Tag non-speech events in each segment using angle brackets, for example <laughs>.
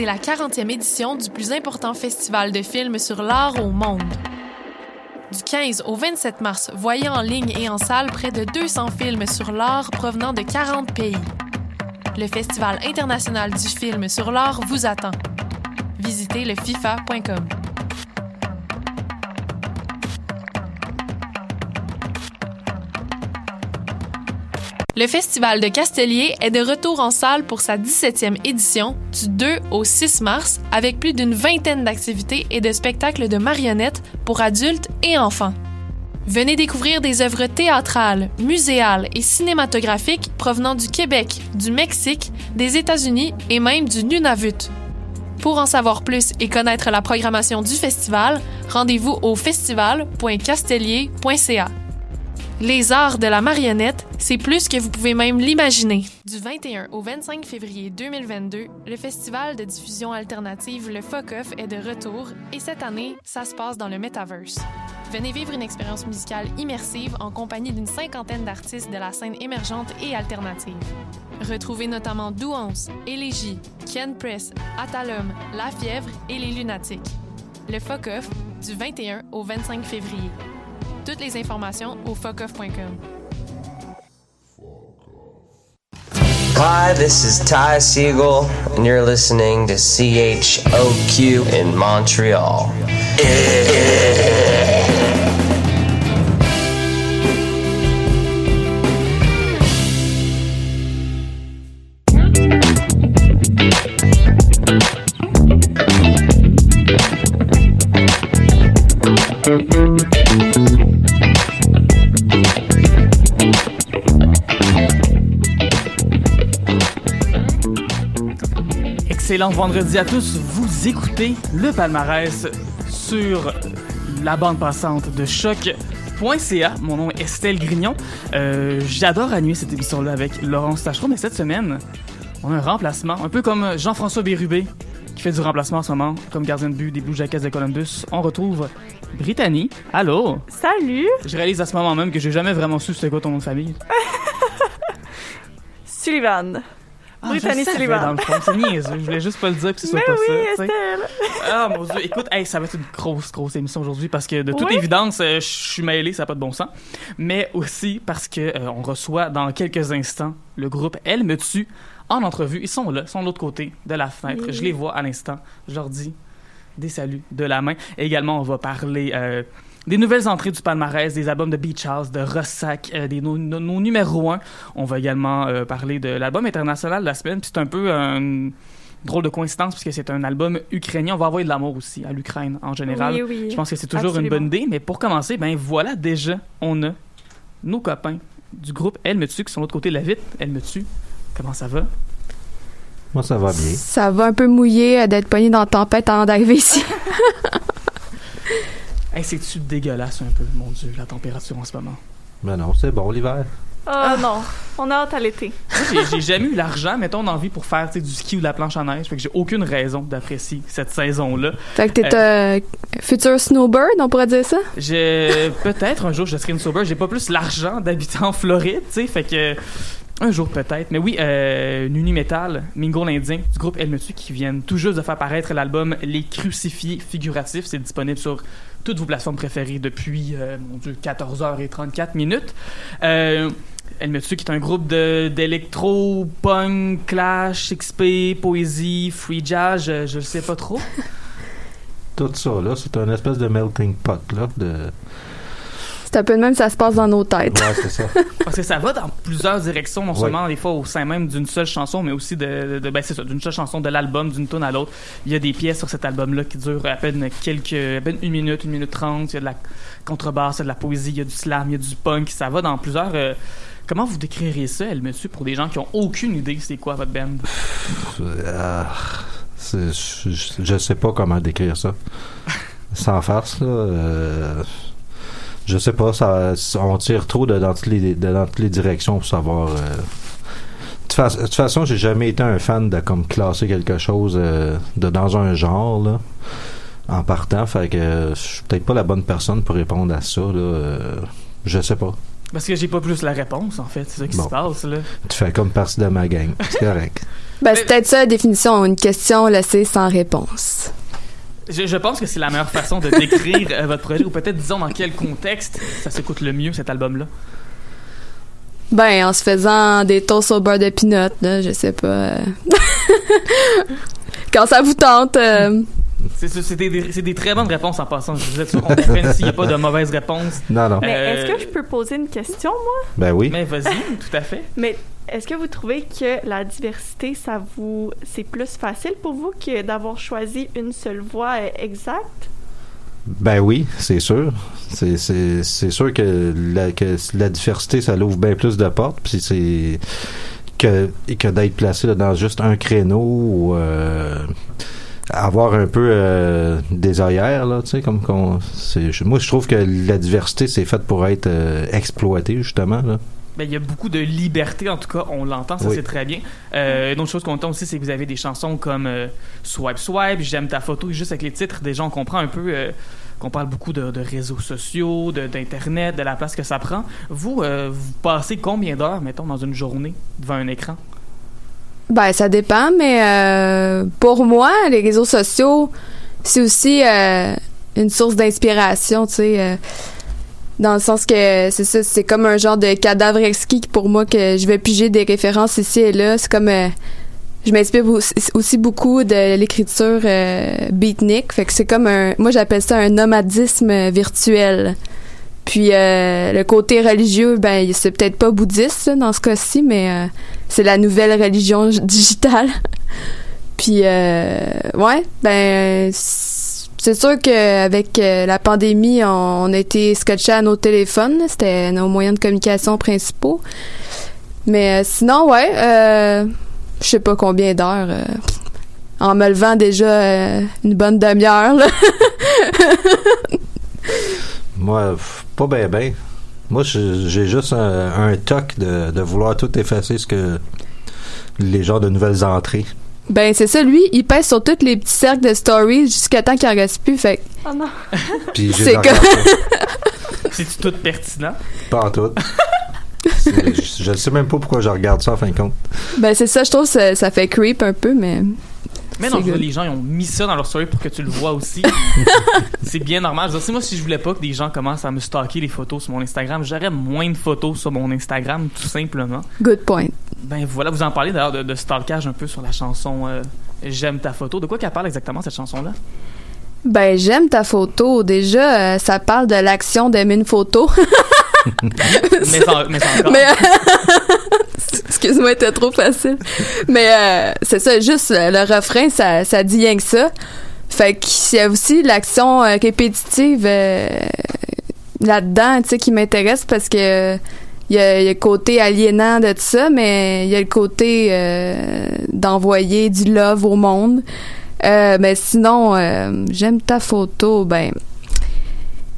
C'est la 40e édition du plus important festival de films sur l'art au monde. Du 15 au 27 mars, voyez en ligne et en salle près de 200 films sur l'art provenant de 40 pays. Le Festival international du film sur l'art vous attend. Visitez le FIFA.com. Le Festival de Castellier est de retour en salle pour sa 17e édition du 2 au 6 mars avec plus d'une vingtaine d'activités et de spectacles de marionnettes pour adultes et enfants. Venez découvrir des œuvres théâtrales, muséales et cinématographiques provenant du Québec, du Mexique, des États-Unis et même du Nunavut. Pour en savoir plus et connaître la programmation du festival, rendez-vous au festival.castellier.ca. Les arts de la marionnette, c'est plus que vous pouvez même l'imaginer. Du 21 au 25 février 2022, le festival de diffusion alternative Le Focoff est de retour et cette année, ça se passe dans le Metaverse. Venez vivre une expérience musicale immersive en compagnie d'une cinquantaine d'artistes de la scène émergente et alternative. Retrouvez notamment Douance, Élégie, Ken Press, Atalum, La Fièvre et Les Lunatiques. Le Focoff, du 21 au 25 février. Toutes les informations au focoff.com. Hi, this is Ty Siegel, and you're listening to CHOQ in Montreal. <laughs> Excellent vendredi à tous. Vous écoutez le palmarès sur la bande passante de choc.ca. Mon nom est Estelle Grignon. Euh, J'adore animer cette émission-là avec Laurence Tachereau, mais cette semaine, on a un remplacement, un peu comme Jean-François Bérubé qui fait du remplacement en ce moment comme gardien de but des Blue Jackets de Columbus. On retrouve Brittany. Allô? Salut! Je réalise à ce moment même que j'ai jamais vraiment su c'était quoi ton nom de famille. <laughs> Sullivan. Ah, Brittany Sullivan. Dans le fond, c'est niaiseux. Je voulais juste pas le dire que ce soit Mais pas oui, ça. Ah mon dieu, écoute, hey, ça va être une grosse, grosse émission aujourd'hui parce que de toute Oui. évidence, euh, je suis mêlé, ça n'a pas de bon sens. Mais aussi parce que euh, on reçoit dans quelques instants le groupe Elle me tue en entrevue. Ils sont là, ils sont de l'autre côté de la fenêtre. Oui. Je les vois à l'instant. Je leur dis des saluts de la main. Et également, on va parler euh, des nouvelles entrées du palmarès, des albums de Beach House, de Rossac, euh, des nos, nos- nos numéros 1. On va également euh, parler de l'album international de la semaine. Puis c'est un peu un drôle de coïncidence puisque c'est un album ukrainien. On va envoyer de l'amour aussi à l'Ukraine en général. Oui, oui. Je pense que c'est toujours Absolument. une bonne idée. Mais pour commencer, ben voilà déjà, on a nos copains du groupe Elle me tue qui sont de l'autre côté de la vitre. Elle me tue. Comment ça va? Moi, ça va bien. Ça va un peu mouiller euh, d'être pogné dans la tempête avant d'arriver ici. <laughs> Hey, c'est-tu dégueulasse un peu, mon Dieu, la température en ce moment? Ben non, c'est bon l'hiver. Ah non, on a hâte à l'été. J'ai- jamais eu l'argent, mettons, d'envie pour faire du ski ou de la planche à neige. Fait que j'ai aucune raison d'apprécier cette saison-là. fait que t'es euh, futur snowbird, on pourrait dire ça? J'ai peut-être un jour je serai une sober. J'ai pas plus l'argent d'habiter en Floride, tu sais, fait que un jour peut-être. Mais oui, euh, Nuni Metal, Mingo l'Indien du groupe Elle me tue qui viennent tout juste de faire paraître l'album Les Crucifiés figuratifs. C'est disponible sur toutes vos plateformes préférées depuis euh, mon Dieu 14h34 minutes. Euh, qui est un groupe d'électro, punk, clash, XP, poésie, free jazz, je, je le sais pas trop. <laughs> Tout ça, là, c'est un espèce de melting pot, là. De... C'est un peu de même, ça se passe dans nos têtes. Ouais, c'est ça. <laughs> Parce que ça va dans plusieurs directions, non seulement des fois au sein même d'une seule chanson, mais aussi de, de- ben c'est ça, d'une seule chanson de l'album, d'une tune à l'autre. Il y a des pièces sur cet album-là qui durent à peine quelques, à peine une minute, une minute trente. Il y a de la contrebasse, il y a de la poésie, il y a du slam, il y a du punk. Ça va dans plusieurs. euh, comment vous décririez ça, elle tue, pour des gens qui ont aucune idée c'est quoi votre band? Ah, je, je- je sais pas comment décrire ça. <laughs> Sans farce, là. euh, je sais pas, ça, on tire trop de, dans, toutes les, de- dans toutes les directions pour savoir. euh. de, toute façon, j'ai jamais été un fan de comme classer quelque chose euh, de dans un genre là, en partant. Fait que euh, je suis peut-être pas la bonne personne pour répondre à ça. Là, euh, je sais pas. Parce que j'ai pas plus la réponse, en fait. C'est ça qui Bon. se passe, là. Tu fais comme partie de ma gang. C'est correct. Ben, c'est peut-être ça la définition, une question laissée sans réponse. Je, je pense que c'est la meilleure façon de décrire euh, votre projet, ou peut-être disons dans quel contexte ça s'écoute le mieux cet album-là? Ben, en se faisant des toasts au beurre de pinot, là, je sais pas. euh. <laughs> Quand ça vous tente. euh, C'est des, c'est des très bonnes réponses en passant. Je vous êtes sûr qu'on comprenne s'il n'y a pas de mauvaises réponses. Non, non. Mais Euh, est-ce que je peux poser une question, moi? Ben oui. Mais vas-y, tout à fait. Mais est-ce que vous trouvez que la diversité, ça vous, c'est plus facile pour vous que d'avoir choisi une seule voix euh, exacte? Ben oui, c'est sûr. C'est, sûr que la, diversité, ça l'ouvre bien plus de portes. Puis c'est que, d'être placé dans juste un créneau ou euh, avoir un peu euh, des œillères, là, tu sais, comme qu'on. Moi, je trouve que la diversité, c'est fait pour être euh, exploité, justement. Là. Ben, il y a beaucoup de liberté, en tout cas, on l'entend, ça Oui. c'est très bien. Euh, une autre chose qu'on entend aussi, c'est que vous avez des chansons comme euh, Swipe Swipe, J'aime ta photo, et juste avec les titres, déjà on comprend un peu euh, qu'on parle beaucoup de, de réseaux sociaux, de- d'Internet, de, la place que ça prend. Vous, euh, vous passez combien d'heures, mettons, dans une journée devant un écran? Ben, ça dépend, mais euh, pour moi, les réseaux sociaux, c'est aussi euh, une source d'inspiration, tu sais. Dans le sens que c'est ça, c'est comme un genre de cadavre exquis pour moi que je vais piger des références ici et là. C'est comme euh, je m'inspire aussi- beaucoup de l'écriture euh, beatnik, fait que c'est comme un, moi j'appelle ça un nomadisme virtuel. Puis euh, le côté religieux, ben c'est peut-être pas bouddhiste dans ce cas-ci, mais euh, c'est la nouvelle religion digitale. <laughs> Puis euh, ouais, ben c'est sûr qu'avec euh, la pandémie, on, a été scotché à nos téléphones. C'était nos moyens de communication principaux. Mais euh, sinon, ouais, euh, je sais pas combien d'heures. euh, en me levant déjà une bonne demi-heure. <laughs> Moi, pas ben ben. Moi, j'ai juste un, toc de, de vouloir tout effacer ce que les gens de nouvelles entrées. Ben c'est ça, lui, il pèse sur tous les petits cercles de stories jusqu'à temps qu'il en reste plus. Fait Oh non! Puis <laughs> je C'est les regarde pas. <laughs> C'est tout pertinent? Pas en tout. Je, je sais même pas pourquoi je regarde ça en fin de compte. ben c'est ça, je trouve que ça, ça fait creep un peu, mais Mais non, je veux les gens ils ont mis ça dans leur story pour que tu le vois aussi. <laughs> c'est bien normal. Je veux dire, si moi, si je voulais pas que des gens commencent à me stalker les photos sur mon Instagram, j'aurais moins de photos sur mon Instagram, tout simplement. good point. Ben voilà, vous en parlez d'ailleurs de, de stalkage un peu sur la chanson euh, J'aime ta photo. De quoi qu'elle parle exactement cette chanson-là? Ben j'aime ta photo. Déjà, euh, ça parle de l'action d'aimer une photo. <laughs> mais. Mais <laughs> excuse-moi, c'était trop facile. Mais euh, c'est ça, juste euh, le refrain, ça, ça dit rien que ça. Fait qu'il y a aussi l'action répétitive là-dedans, tu sais, qui m'intéresse parce que il y, a, y a le côté aliénant de tout ça, mais il y a le côté euh, d'envoyer du love au monde. Euh, mais sinon, euh, j'aime ta photo, ben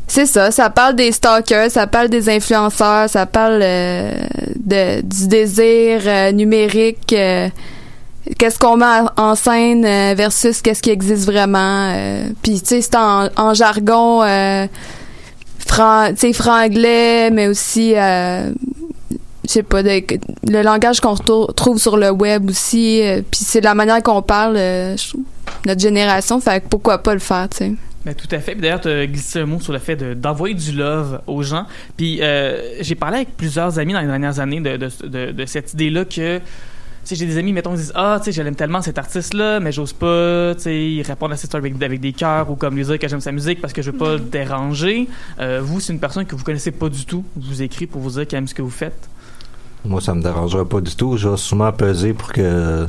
c'est ça, ça parle des stalkers, ça parle des influenceurs, ça parle euh, de, du désir euh, numérique, euh, qu'est-ce qu'on met en- scène versus qu'est-ce qui existe vraiment. Puis tu sais, c'est en, en jargon fran, tu sais, franglais, mais aussi euh, je sais pas, le langage qu'on trouve sur le web aussi. euh, Puis c'est la manière qu'on parle, euh, notre génération, fait pourquoi pas le faire, tu sais. Ben, tout à fait. D'ailleurs, tu as glissé un mot sur le fait de- d'envoyer du love aux gens. Puis euh, j'ai parlé avec plusieurs amis dans les dernières années de- de cette idée-là que. Sais, j'ai des amis, mettons, ils disent Ah, tu sais, je l'aime tellement cet artiste-là, mais j'ose pas, tu sais, répondre à cette story avec, avec des cœurs ou comme lui dire que j'aime sa musique parce que je veux pas le déranger. Euh, vous, c'est une personne que vous connaissez pas du tout. vous écrit pour vous dire qu'elle aime ce que vous faites. Moi, ça me dérangera pas du tout. Je vais sûrement peser pour que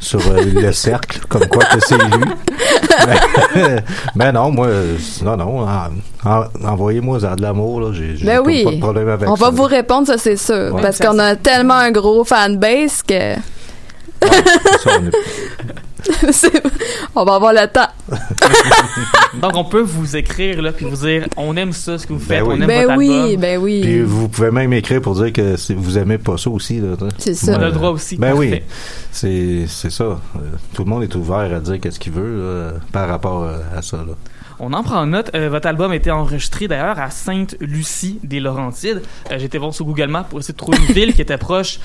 sur euh, le cercle, comme quoi que c'est lui. mais, <laughs> mais non, moi, non, non. en- en- Envoyez-moi ça de l'amour. là. J'ai Ben oui. pas de problème avec On ça. va vous répondre, ça c'est sûr. Ouais. parce qu'on a tellement un gros fanbase que. C'est ça, on est- C'est- <laughs> <laughs> on va avoir le temps. Donc, on peut vous écrire, là, puis vous dire on aime ça, ce que vous Ben faites, oui. on aime Ben votre oui, album. ben oui. Puis vous pouvez même écrire pour dire que vous aimez pas ça aussi. Là. C'est ça. On a le droit aussi. Ben oui, c'est c'est ça. Euh, Tout le monde est ouvert à dire qu'est-ce qu'il veut là, par rapport euh, à ça. Là. On en prend note. Euh, votre album a été enregistré d'ailleurs à Sainte-Lucie des Laurentides. Euh, J'étais voir sur Google Maps pour essayer de trouver une <laughs> ville qui était proche.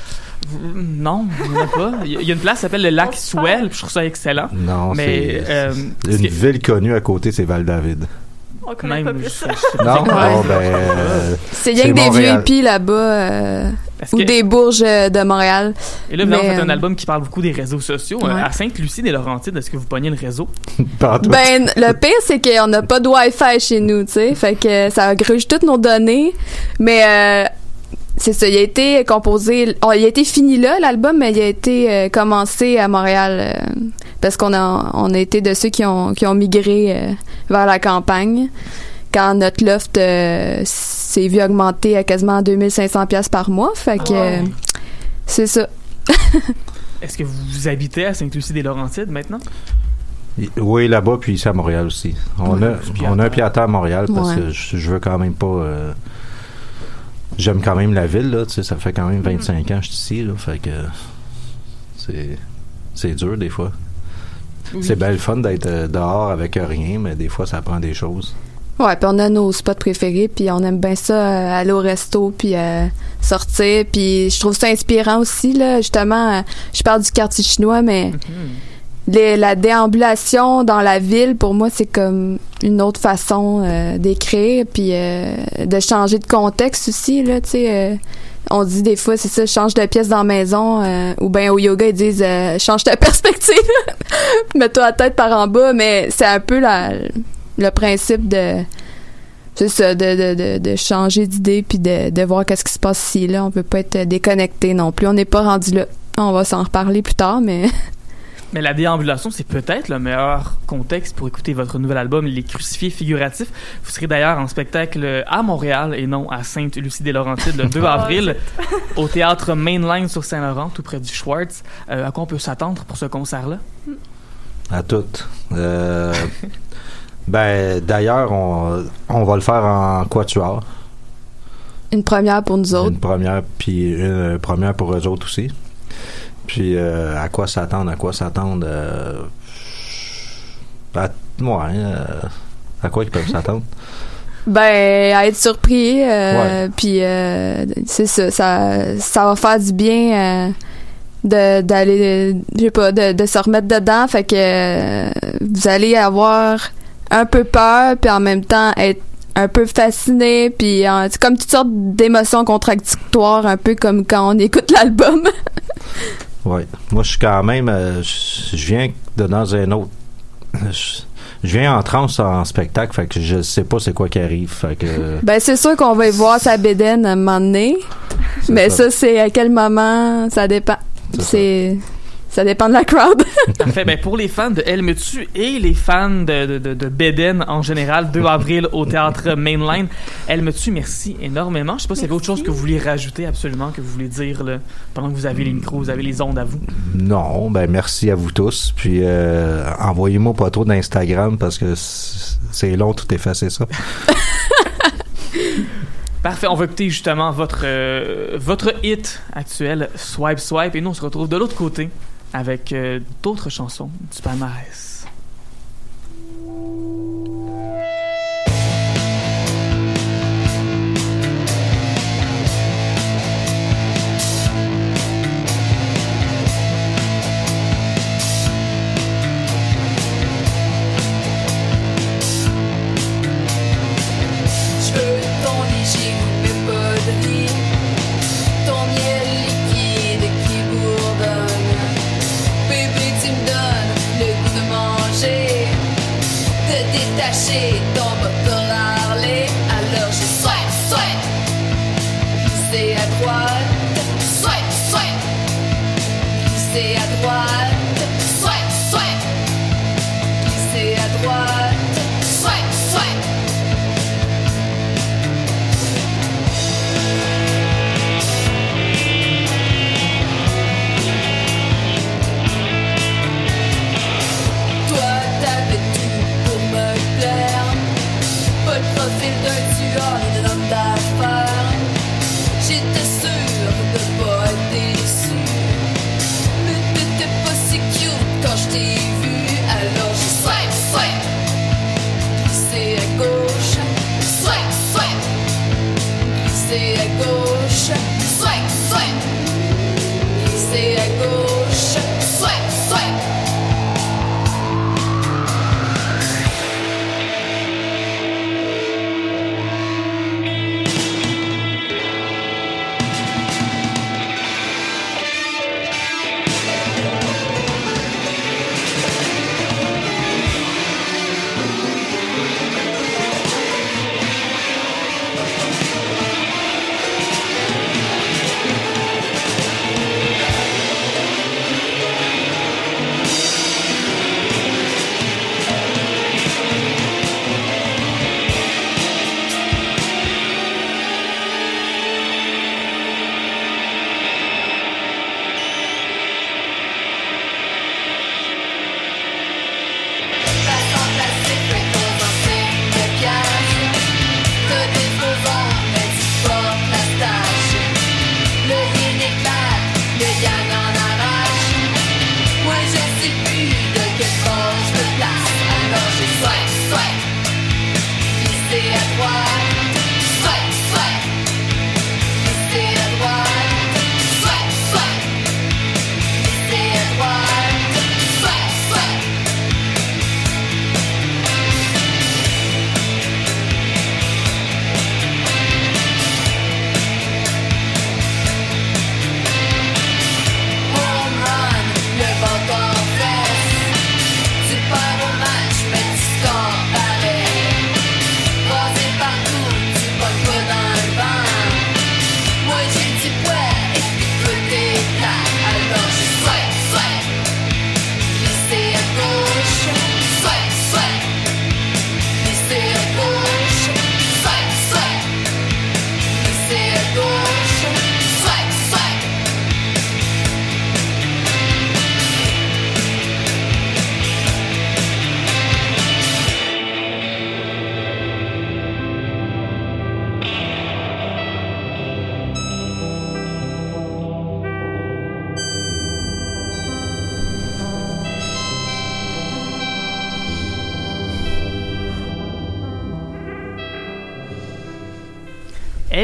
Non, il n'y en a pas. Il y a- une place qui s'appelle le lac puis je trouve ça excellent. Non, Mais c'est euh, une ville connue à côté, c'est Val-David. On connaît même pas plus ça. Non, oh, ben, euh, C'est rien que des vieux hippies là-bas, euh, Parce ou que- des bourges euh, de Montréal. Et là, vous avez fait un euh, album qui parle beaucoup des réseaux sociaux. Euh, Ouais. à Sainte-Lucie des Laurentides, est-ce que vous pognez le réseau? <laughs> Ben, le pire, c'est qu'on n'a pas de Wi-Fi chez nous, tu sais. Fait que ça gruge toutes nos données. Mais euh, c'est ça, il a été composé... oh, il a été fini là, l'album, mais il a été euh, commencé à Montréal. euh, parce qu'on a, on a été de ceux qui ont, qui ont migré euh, vers la campagne. Quand notre loft euh, s'est vu augmenter à quasiment 2500 pièces par mois. Fait que... Ouais. euh, c'est ça. <laughs> Est-ce que vous habitez à Sainte-Lucie des Laurentides maintenant? Oui, là-bas, puis ici à Montréal aussi. On, Ouais, a, on a un pied à terre à Montréal parce Ouais. que je, je veux quand même pas. euh, J'aime quand même la ville, là. Tu sais, ça fait quand même 25 ans que je suis ici, là. Fait que. C'est. C'est dur, des fois. C'est bien le fun d'être dehors avec rien, mais des fois, ça prend des choses. Ouais, puis on a nos spots préférés, puis on aime bien ça, euh, aller au resto, puis euh, sortir, puis je trouve ça inspirant aussi, là, justement, euh, je parle du quartier chinois, mais les- la déambulation dans la ville, pour moi, c'est comme une autre façon euh, d'écrire, puis euh, de changer de contexte aussi, là, tu sais. euh, on dit des fois, c'est ça, change de pièce dans la maison, euh, ou bien au yoga, ils disent euh, change ta <laughs> perspective, mets-toi la tête par en bas, mais c'est un peu la, le principe de c'est ça de, de, de, de changer d'idée puis de, de voir qu'est-ce qui se passe ici là on peut pas être déconnecté non plus on n'est pas rendu là on va s'en reparler plus tard mais <laughs> Mais la déambulation, c'est peut-être le meilleur contexte pour écouter votre nouvel album, Les Crucifiés Figuratifs. Vous serez d'ailleurs en spectacle à Montréal et non à Sainte-Lucie-des-Laurentides le 2 Ah, <laughs> avril au théâtre Mainline sur Saint-Laurent, tout près du Schwartz. Euh, à quoi on peut s'attendre pour ce concert-là? À toutes. Euh, <laughs> ben, d'ailleurs, on, on va le faire en quatuor. une première pour nous autres Une première, puis une euh, première pour eux autres aussi. Puis, euh, à quoi s'attendre, à quoi s'attendre. Euh, à, ouais, euh, à quoi ils peuvent s'attendre? <laughs> ben à être surpris euh, Ouais. puis c'est ça, ça ça va faire du bien de d'aller je sais pas de, de se remettre dedans fait que vous allez avoir un peu peur puis en même temps être un peu fasciné puis euh, c'est comme toutes sortes d'émotions contradictoires un peu comme quand on écoute <laughs> l'album Ouais. Moi, je suis quand même. euh, je viens de dans un autre. Je, je viens en transe en spectacle, fait que je sais pas c'est quoi qui arrive. Fait que. ben c'est sûr qu'on va y voir sa bédaine à un moment donné mais ça c'est à quel moment ça dépend C'est ça. dépend de la crowd <laughs> Parfait. Ben, pour les fans de Elle me tue et les fans de, de, de, de Beden en général, 2 <laughs> avril au théâtre Mainline. Elle me tue, merci énormément. Je sais pas s'il y avait autre chose que vous vouliez rajouter absolument, que vous voulez dire là, pendant que vous avez les micros, vous avez les ondes à vous. Non, ben merci à vous tous. Puis euh, envoyez-moi pas trop d'Instagram parce que c'est long tout effacer ça. <laughs> Parfait, on va écouter justement votre, euh, votre hit actuel, Swipe Swipe, et nous on se retrouve de l'autre côté avec euh, d'autres chansons du palmarès.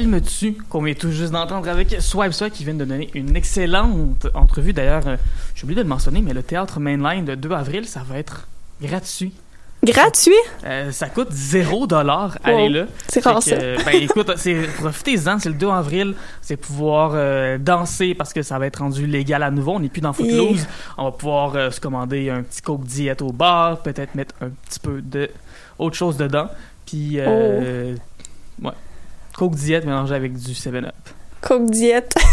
Elle me tue, qu'on vient tout juste d'entendre avec Swipe Swipe, qui vient de donner une excellente entrevue. D'ailleurs, euh, j'ai oublié de le mentionner, mais le théâtre Mainline le 2 avril, ça va être gratuit. Gratuit? Euh, ça coûte 0 dollar aller là. C'est rare que, euh, ben écoute, c'est profitez-en, c'est le 2 avril, c'est pouvoir euh, danser parce que ça va être rendu légal à nouveau, on n'est plus dans Footloose, on va pouvoir se commander un petit coke diète au bar, peut-être mettre un petit peu de autre chose dedans, puis euh, Oh. Coke diète mélangé avec du 7-up. Coke diète. <laughs> <laughs>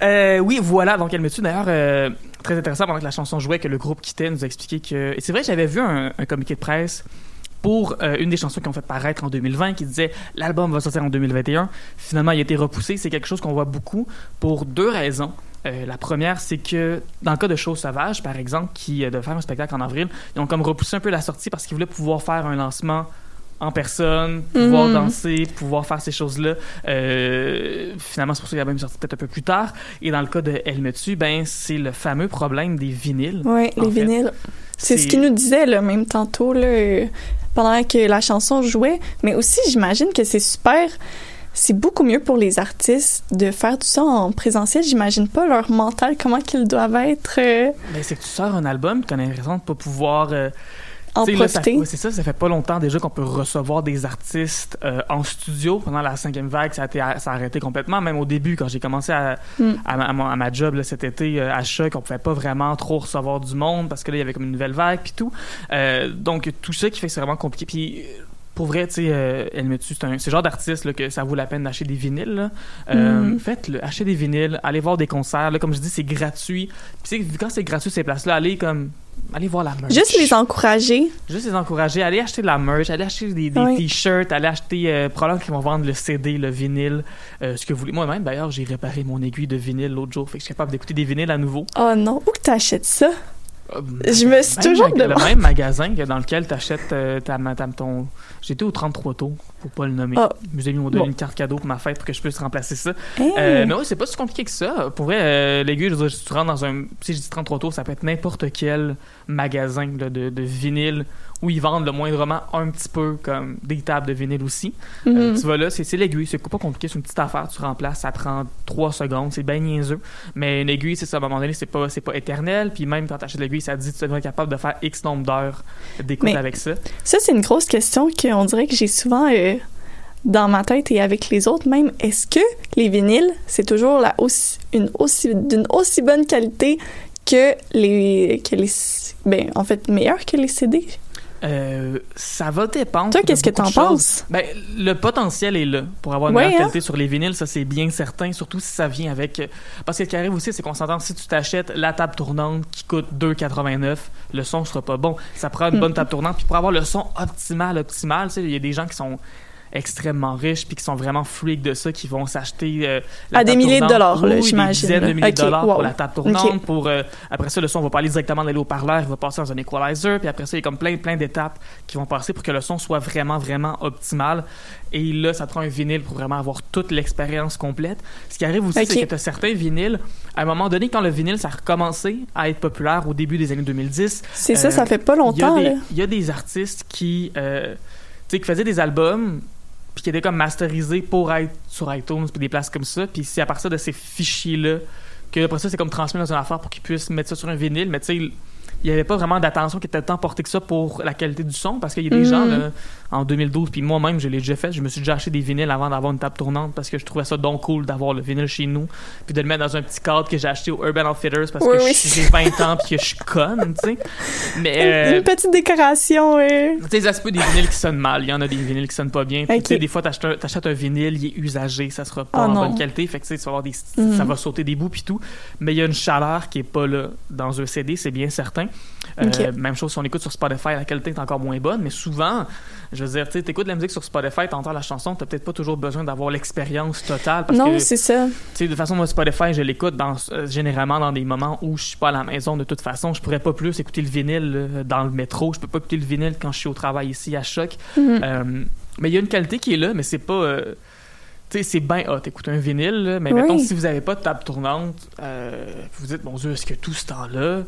Euh, oui, voilà. Donc, elle me tue. D'ailleurs, euh, très intéressant pendant que la chanson jouait, que le groupe quittait, nous a expliqué que. Et c'est vrai, j'avais vu un, un communiqué de presse pour euh, une des chansons qu'ils ont fait paraître en 2020 qui disait l'album va sortir en 2021. Finalement, il a été repoussé. C'est quelque chose qu'on voit beaucoup pour deux raisons. Euh, la première, c'est que dans le cas de Chose Sauvage, par exemple, qui euh, devait faire un spectacle en avril, ils ont comme repoussé un peu la sortie parce qu'ils voulaient pouvoir faire un lancement en personne, pouvoir Mhm. danser, pouvoir faire ces choses-là. Euh, finalement, c'est pour ça qu'il a même sorti peut-être un peu plus tard. Et dans le cas de Elle me tue, ben, c'est le fameux problème des vinyles. Oui, les fait, vinyles. C'est ce qu'il nous disait, là, même tantôt, là, pendant que la chanson jouait. Mais aussi, j'imagine que c'est super. C'est beaucoup mieux pour les artistes de faire tout ça en présentiel. J'imagine pas leur mental, comment qu'ils doivent être euh, Ben, c'est que tu sors un album, tu as l'impression de pas pouvoir. euh, en profiter. c'est ça, ça fait pas longtemps déjà qu'on peut recevoir des artistes euh, en studio. Pendant la cinquième vague, ça a, été, ça a arrêté complètement. Même au début, quand j'ai commencé à, Mm. à, ma, à mon- à ma job là, cet été euh, à Choc, on pouvait pas vraiment trop recevoir du monde parce que là, il y avait comme une nouvelle vague puis tout. Euh, donc, tout ça qui fait que c'est vraiment compliqué. Puis, pour vrai, tu sais, euh, elle me tue, c'est un- le genre d'artiste que ça vaut la peine d'acheter des vinyles. là. Euh, Mm. Faites-le, achetez des vinyles, allez voir des concerts. Là, comme je dis, c'est gratuit. Puis, quand c'est gratuit ces places-là, allez comme. Allez voir la merch. Juste les encourager. Juste les encourager, allez acheter de la merch, allez acheter des, des Oui. t-shirts, allez acheter euh, probablement qu'ils vont vendre le CD, le vinyle, euh, ce que vous voulez. Moi-même, d'ailleurs, j'ai réparé mon aiguille de vinyle l'autre jour, fait que je suis capable d'écouter des vinyles à nouveau. Oh non, où que t'achètes ça? Euh, Je me suis toujours demandé. Le même magasin que dans lequel t'achètes euh, ta, ton... J'étais au 33 tours, pour pas le nommer. Ah. Mes amis m'ont donné Bon. une carte cadeau pour ma fête pour que je puisse remplacer ça. Hey. Euh, mais oui, c'est pas si compliqué que ça. Pour vrai, euh, l'aiguille, je veux dire, si tu rentres dans un. Si je dis 33 tours, ça peut être n'importe quel magasin là, de, de vinyle où ils vendent le moindrement un petit peu comme des tables de vinyle aussi. Mhm. Euh, tu vas là, c'est l'aiguille, c'est pas compliqué, c'est une petite affaire, tu remplaces, ça prend 3 secondes, c'est bien niaiseux. Mais une aiguille, c'est ça, à un moment donné, c'est pas, c'est pas éternel. Puis même quand t'achètes l'aiguille, ça te dit que tu devrais être capable de faire X nombre d'heures d'écoute avec ça. Ça, c'est une grosse question qu'on dirait que j'ai souvent euh, dans ma tête et avec les autres même. Est-ce que les vinyles, c'est toujours la aussi, une aussi, d'une aussi bonne qualité que les, que les, ben, en fait, meilleur que les CD? Euh, ça va dépendre. Toi, qu'est-ce que t'en penses? Ben, le potentiel est là pour avoir une Ouais, meilleure hein? qualité sur les vinyles, ça c'est bien certain, surtout si ça vient avec. euh, Parce que ce qui arrive aussi, c'est qu'on s'entend, si tu t'achètes la table tournante qui coûte 2,89, le son sera pas bon. Ça prend une Mm. bonne table tournante, puis pour avoir le son optimal, optimal, tu sais, il y a des gens qui sont extrêmement riches puis qui sont vraiment freaks de ça qui vont s'acheter euh, la À des milliers de dollars, Oui, j'imagine, des dizaines de milliers de dollars wow. pour la table tournante pour euh, après ça le son va pas aller directement dans les haut-parleurs il va passer dans un equalizer puis après ça il y a comme plein plein d'étapes qui vont passer pour que le son soit vraiment vraiment optimal. Et là ça prend un vinyle pour vraiment avoir toute l'expérience complète. Ce qui arrive aussi Ok. c'est que tu as certains vinyles à un moment donné quand le vinyle ça a recommencé à être populaire au début des années 2010 C'est ça, Euh, ça fait pas il y a longtemps, des- il y, a des artistes qui, euh, tu sais, qui faisaient des albums qui étaient comme masterisés pour être sur iTunes puis des places comme ça. Puis c'est à partir de ces fichiers-là que après ça, c'est comme transmis dans une affaire pour qu'ils puissent mettre ça sur un vinyle. Mais tu sais, il n'y avait pas vraiment d'attention qui était tant portée que ça pour la qualité du son parce qu'il y a des Mhm. gens là, en 2012 puis moi-même je l'ai déjà fait je me suis déjà acheté des vinyles avant d'avoir une table tournante parce que je trouvais ça donc cool d'avoir le vinyle chez nous puis de le mettre dans un petit cadre que j'ai acheté au Urban Outfitters parce Oui, que oui. j'ai 20 ans puis que je suis conne tu sais mais Une, euh, une petite décoration, euh. tu sais, ça se peut des vinyles qui sonnent mal. Il y en a des vinyles qui sonnent pas bien. Puis, tu sais, des fois, t'achètes un, t'achètes un vinyle, il est usagé, ça sera pas Ah en non. bonne qualité. Fait que, tu vas avoir des, Mhm. ça va sauter des bouts puis tout. Mais il y a une chaleur qui est pas là dans un CD, c'est bien certain. Euh. Même chose si on écoute sur Spotify, la qualité est encore moins bonne. Mais souvent, je veux dire, tu de la musique sur Spotify, t'entends la chanson, t'as peut-être pas toujours besoin d'avoir l'expérience totale. Parce Non, c'est ça. tu sais, de toute façon, moi, Spotify, je l'écoute dans, euh, généralement dans des moments où je suis pas à la maison. De toute façon, je pourrais pas plus écouter le vinyle euh, dans le métro. Je peux pas écouter le vinyle quand je suis au travail ici à Choc. Mhm. Mais il y a une qualité qui est là, mais c'est pas. tu sais, c'est bien hot, écouter un vinyle, là, mais Oui. mettons, si vous avez pas de table tournante, euh, vous dites, mon Dieu, est-ce que tout ce temps-là,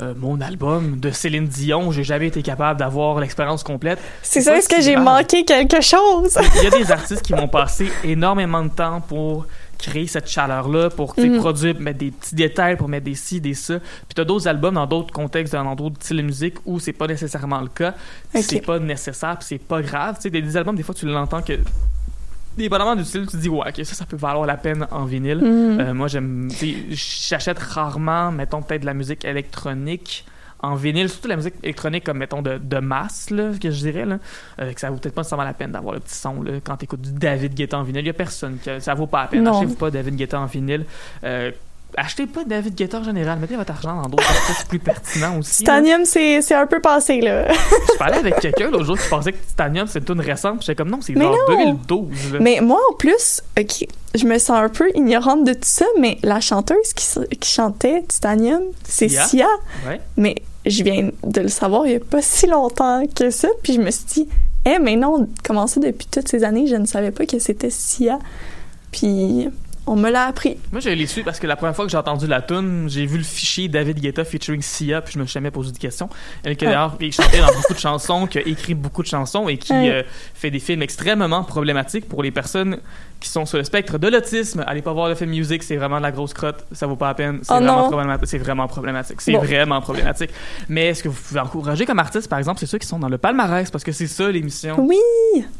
euh, mon album de Céline Dion, j'ai jamais été capable d'avoir l'expérience complète. C'est ça, est-ce que j'ai manqué quelque chose? Il y a des artistes qui vont passer énormément de temps pour créer cette chaleur-là, pour Mhm. produire, mettre des petits détails, pour mettre des ci, des ça. Puis t'as d'autres albums dans d'autres contextes, dans d'autres styles de musique où c'est pas nécessairement le cas. Ok. C'est pas nécessaire, puis c'est pas grave. Tu sais, des, des albums, des fois, tu l'entends que. Dépendamment du style, tu te dis, ouais, ok, ça, ça peut valoir la peine en vinyle. Mhm. Euh, moi, j'aime. J'achète rarement, mettons, peut-être de la musique électronique en vinyle, surtout la musique électronique comme, mettons, de, de masse, là, que je dirais, là, euh, que ça vaut peut-être pas nécessairement la peine d'avoir le petit son, là, quand t'écoutes du David Guetta en vinyle. Il y a personne que ça vaut pas la peine. Achetez-vous pas David Guetta en vinyle. Euh, achetez pas David Guetta en général. Mettez votre argent dans d'autres artistes plus pertinents aussi. Titanium, c'est un peu passé, là. Je parlais avec quelqu'un l'autre jour qui pensait que Titanium, c'est une récente. J'étais comme, non, c'est genre non. 2012. là. Mais moi, en plus, OK, je me sens un peu ignorante de tout ça, mais la chanteuse qui, qui chantait Titanium, c'est Sia. Sia. Ouais. Mais je viens de le savoir il y a pas si longtemps que ça, puis je me suis dit, eh, mais non, comment ça, depuis toutes ces années, je ne savais pas que c'était Sia. Puis on me l'a appris. Moi, je l'ai su parce que la première fois que j'ai entendu la tune, j'ai vu le fichier David Guetta featuring Sia, puis je me suis jamais posé de questions. Elle qui d'ailleurs il chantait dans beaucoup de chansons, qui a écrit beaucoup de chansons et qui Ouais. euh, fait des films extrêmement problématiques pour les personnes qui sont sur le spectre de l'autisme. Allez pas voir le film Music, c'est vraiment de la grosse crotte, ça vaut pas la peine. C'est Oh vraiment. C'est vraiment problématique. C'est Bon. vraiment problématique. Mais est-ce que vous pouvez encourager comme artiste, par exemple, c'est ceux qui sont dans le palmarès, parce que c'est ça l'émission. Oui!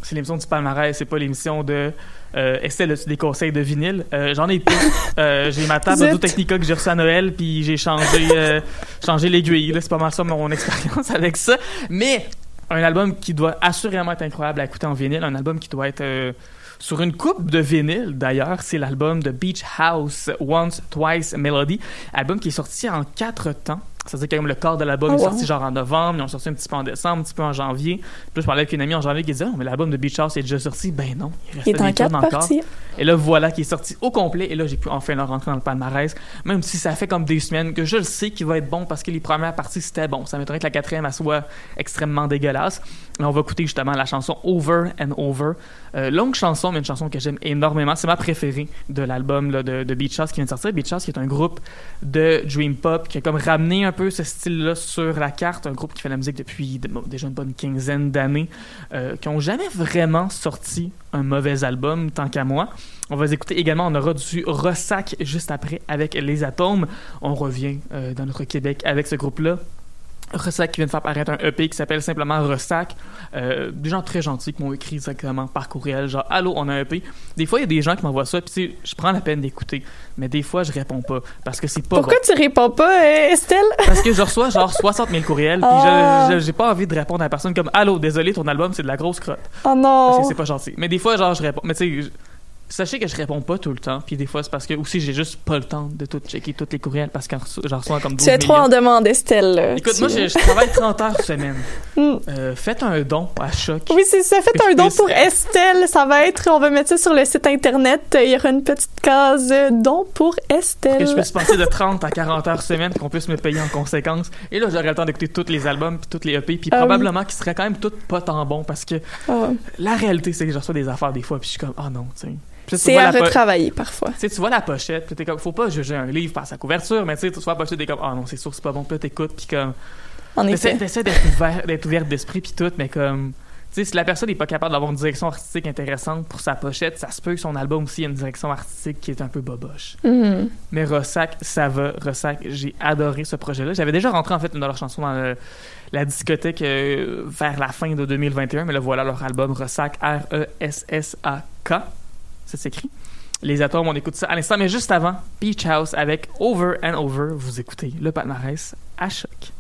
C'est l'émission du palmarès, c'est pas l'émission de euh, Estelle, as-tu des conseils de vinyle? Euh, J'en ai plus. Euh, j'ai ma table. Audio Technica que j'ai reçue à Noël, puis j'ai changé, euh, changé l'aiguille. C'est pas mal ça mon expérience <laughs> avec ça. Mais un album qui doit assurément être incroyable à écouter en vinyle, un album qui doit être euh, sur une coupe de vinyle d'ailleurs, c'est l'album de Beach House Once Twice Melody, album qui est sorti en quatre temps. C'est-à-dire que comme le corps de l'album Oh, est wow. sorti genre en novembre, ils ont sorti un petit peu en décembre, un petit peu en janvier. Puis là, je parlais avec une amie en janvier qui disait Oh, mais l'album de Beach House est déjà sorti. Ben non, il Il restait est en des quatre encore. parties. Et là, voilà qui est sorti au complet. Et là, j'ai pu enfin le rentrer dans le palmarès. Même si ça fait comme des semaines que je le sais qu'il va être bon parce que les premières parties, c'était bon. Ça m'étonnerait que la quatrième, elle soit extrêmement dégueulasse. Et on va écouter justement la chanson Over and Over. Euh, longue chanson, mais une chanson que j'aime énormément. C'est ma préférée de l'album de, de Beach House qui vient de sortir. Beach House qui est un groupe de Dream Pop qui a comme ramené un peu peu ce style-là sur la carte. Un groupe qui fait la musique depuis déjà une bonne quinzaine d'années, euh, qui ont jamais vraiment sorti un mauvais album, tant qu'à moi. On va écouter également, on aura du Ressac juste après avec Les Atomes. On revient euh, dans notre Québec avec ce groupe-là. Ressac qui vient de faire paraître un EP qui s'appelle simplement Ressac. Euh, des gens très gentils qui m'ont écrit directement par courriel, genre Allô, on a un EP. Des fois, il y a des gens qui m'envoient ça, puis je prends la peine d'écouter, mais des fois, je réponds pas parce que c'est pas Pourquoi bon. tu réponds pas, euh, Estelle? Parce que je reçois genre <laughs> 60 000 courriels, puis je- je- j'ai pas envie de répondre à la personne comme Allô, désolé, ton album c'est de la grosse crotte. Oh Parce non! que c'est pas gentil. Mais des fois, genre, je réponds. Mais tu sais, sachez que je réponds pas tout le temps, puis des fois, c'est parce que aussi, j'ai juste pas le temps de tout checker tous les courriels parce que j'en reçois comme 12 Tu es trop en demande, Estelle. Écoute, Tu- moi, je, je travaille 30 heures semaine. <laughs> Hmm. Euh, faites un don à Choc. Oui, c'est ça. Faites un don pour Estelle. Ça va être, on va mettre ça sur le site internet. Il y aura une petite case don pour Que je Estelle. puisse passer de 30 à 40 heures semaine, qu'on puisse me payer en conséquence? Et là, j'aurais le temps d'écouter tous les albums, puis toutes les EP, puis Ah oui. probablement qu'ils seraient quand même toutes pas tant bons, parce que Ah. la réalité, c'est que je reçois des affaires des fois, puis je suis comme, ah non, tu sais. C'est à retravailler parfois. Tu vois la pochette, puis t'es comme, faut pas juger un livre par sa couverture, mais tu sais, tu vois la pochette, t'es comme, ah non, c'est sûr, c'est pas bon, puis là, t'écoutes, puis comme, En effet. t'essaies d'être ouvert, d'être ouvert d'esprit, puis tout, mais comme, tu sais, si la personne n'est pas capable d'avoir une direction artistique intéressante pour sa pochette, ça se peut que son album aussi ait une direction artistique qui est un peu boboche. Mhm. Mais Ressac, ça va. Ressac, j'ai adoré ce projet-là. J'avais déjà rentré en fait une de leurs chansons dans le- la discothèque euh, vers la fin de 2021, mais là voilà leur album Ressac, E R-E-S-S-A-K. Ça s'écrit. Les atomes, on écoute ça à l'instant, mais juste avant, Beach House avec Over and Over. Vous écoutez le palmarès à choc.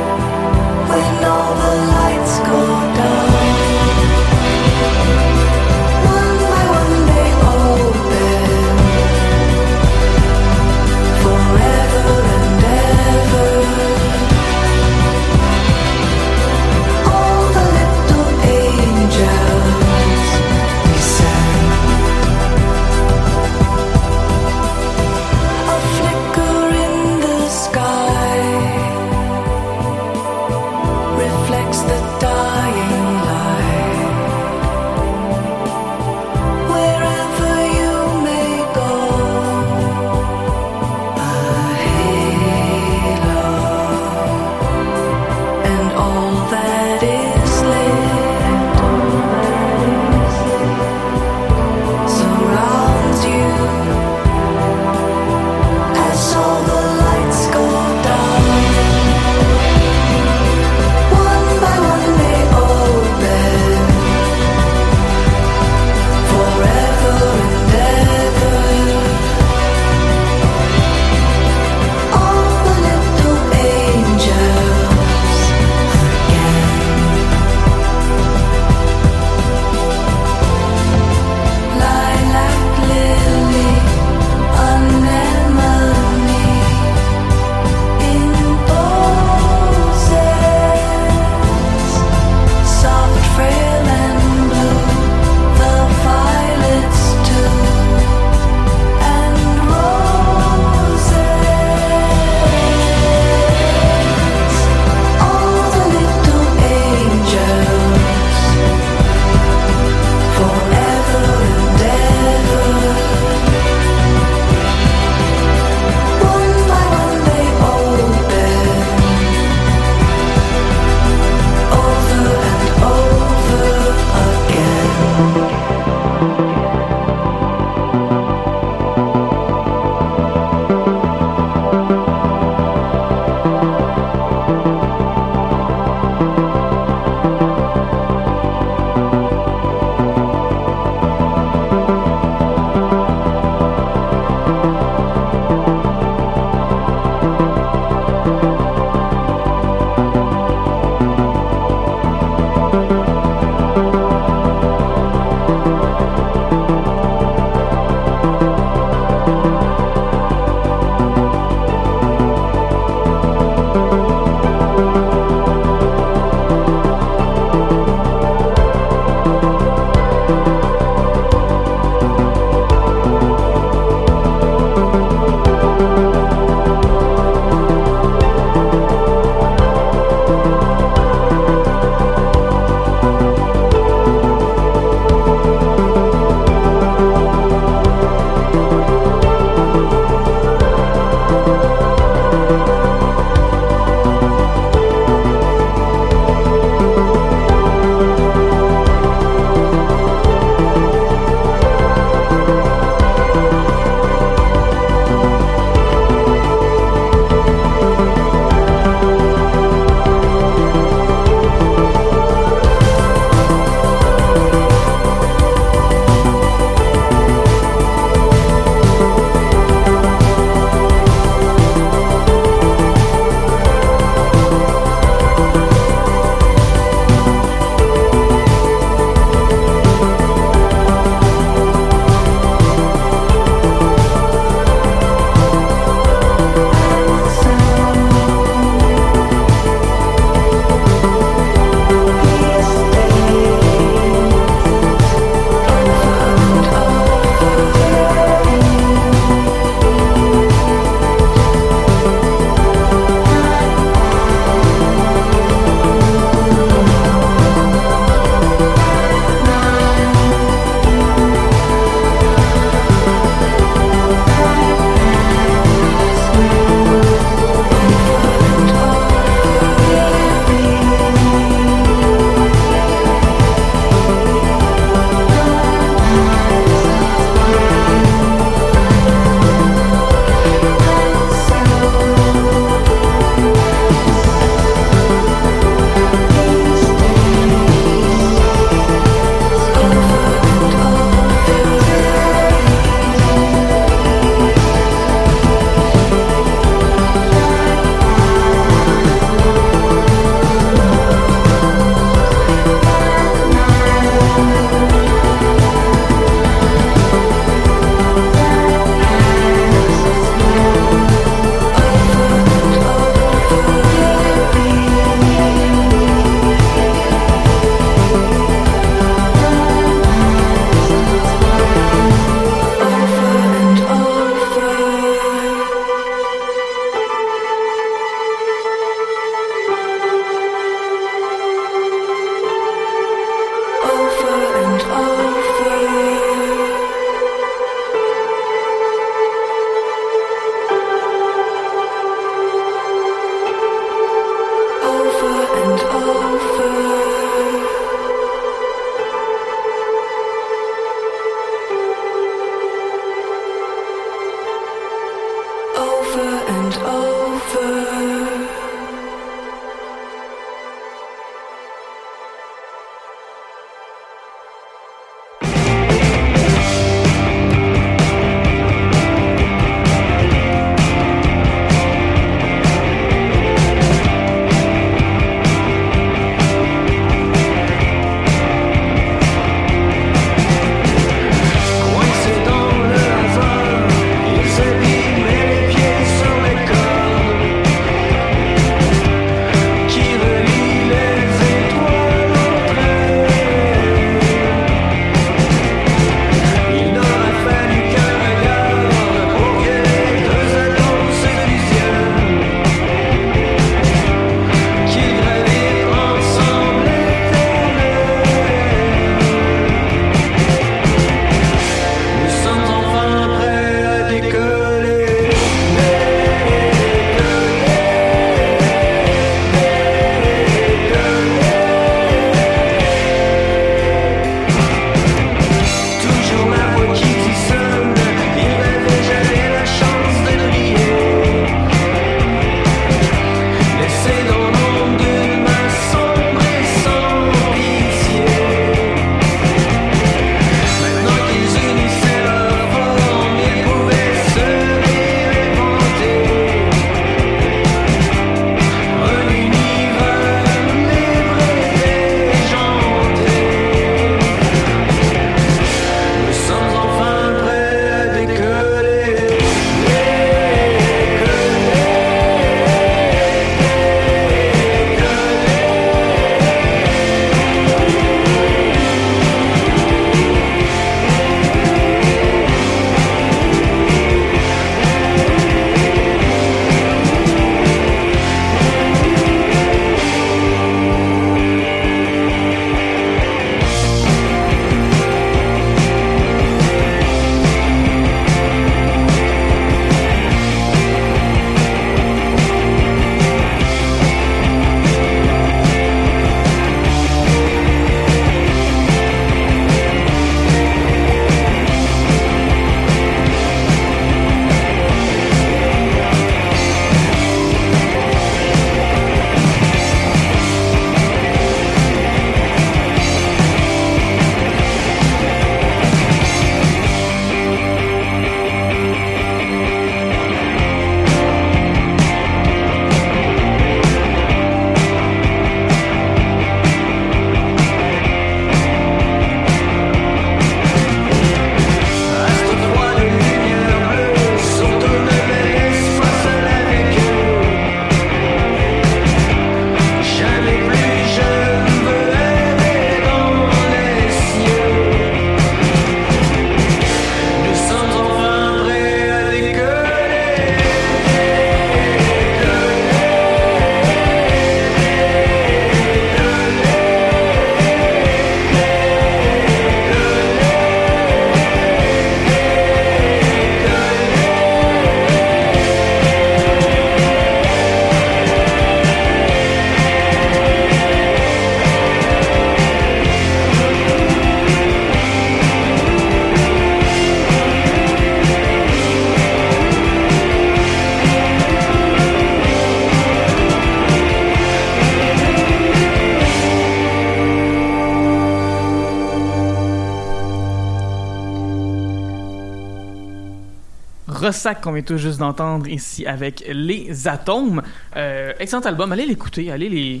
Ressac qu'on vient tout juste d'entendre ici avec Les Atomes. Euh, excellent album, allez l'écouter, allez les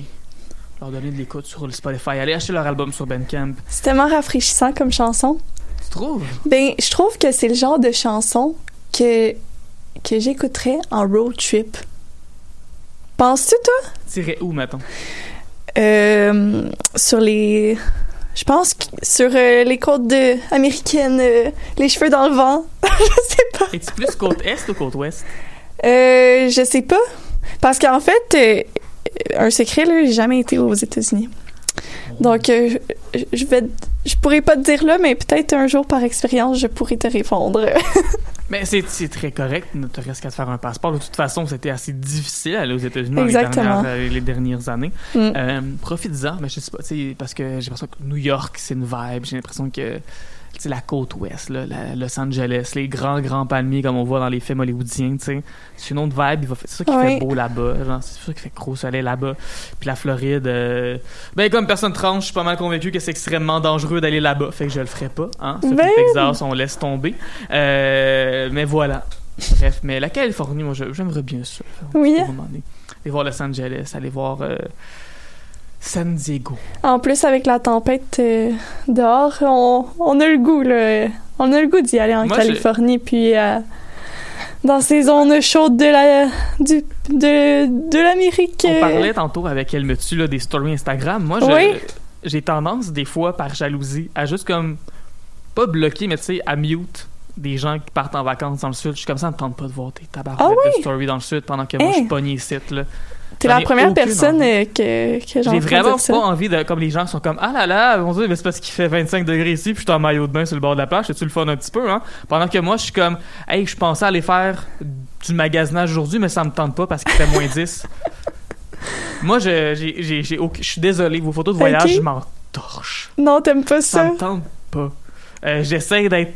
leur donner de l'écoute sur le Spotify, allez acheter leur album sur Bandcamp. C'est tellement rafraîchissant comme chanson. Tu trouves? Ben, je trouve que c'est le genre de chanson que, que j'écouterais en road trip. Penses-tu, toi? Tirais où, mettons? Euh, sur les... Je pense que sur euh, les côtes de, américaines, euh, les cheveux dans le vent. <laughs> je sais pas. Es-tu plus côte est ou côte ouest? Euh, je sais pas. Parce qu'en fait, un secret, là, j'ai jamais été aux États-Unis. Donc, je vais, je pourrais pas te dire là, mais peut-être un jour par expérience, je pourrais te répondre. <laughs> Mais c'est très correct, ne te reste qu'à te faire un passeport. De toute façon, c'était assez difficile d'aller aux États-Unis les dernières, euh, les dernières années. Mm. Euh, Profites-en, mais je sais pas, parce que j'ai l'impression que New York, c'est une vibe. J'ai l'impression que la côte ouest, là, la- Los Angeles, les grands, grands palmiers comme on voit dans les films hollywoodiens, tu sais. C'est une autre vibe, il va faire- c'est ça qui Ouais. fait beau là-bas, c'est ça qui fait gros soleil là-bas. Puis la Floride, euh, ben comme personne tranche, je suis pas mal convaincu que c'est extrêmement dangereux d'aller là-bas, fait que je le ferai pas, hein. Ça, Ben Texas, on laisse tomber. Euh, mais voilà. Bref, mais la Californie, moi, j'aimerais bien ça. Oui. Aller voir Los Angeles, aller voir euh, San Diego. En plus, avec la tempête euh, dehors, on, on a le goût, là. On a le goût d'y aller en Moi, Californie, puis euh, dans ces zones chaudes de la du, de, de l'Amérique. On euh, parlait tantôt avec Elle me tue là, des stories Instagram. Moi, Oui. j'ai tendance, des fois, par jalousie, à juste comme, pas bloquer, mais tu sais, à mute des gens qui partent en vacances dans le sud. Je suis comme ça, me tente pas de voir tes tabarouettes Ah de stories dans le sud pendant que moi, je Hein? suis pogné ici, là. T'es la première personne envie. euh, que, que J'ai vraiment pas envie de. Comme les gens sont comme Ah là là, mon dieu, mais c'est parce qu'il fait 25 degrés ici, puis je suis en maillot de bain sur le bord de la plage, c'est-tu le fun un petit peu, hein? Pendant que moi, je suis comme Hey, je pensais aller faire du magasinage aujourd'hui, mais ça me tente pas parce qu'il fait moins 10. <laughs> moi, je, j'ai, j'ai, j'ai aucun- je suis désolé, vos photos de voyage, je m'en torche. Non, t'aimes pas Ça ça? me tente pas. Euh, j'essaie d'être.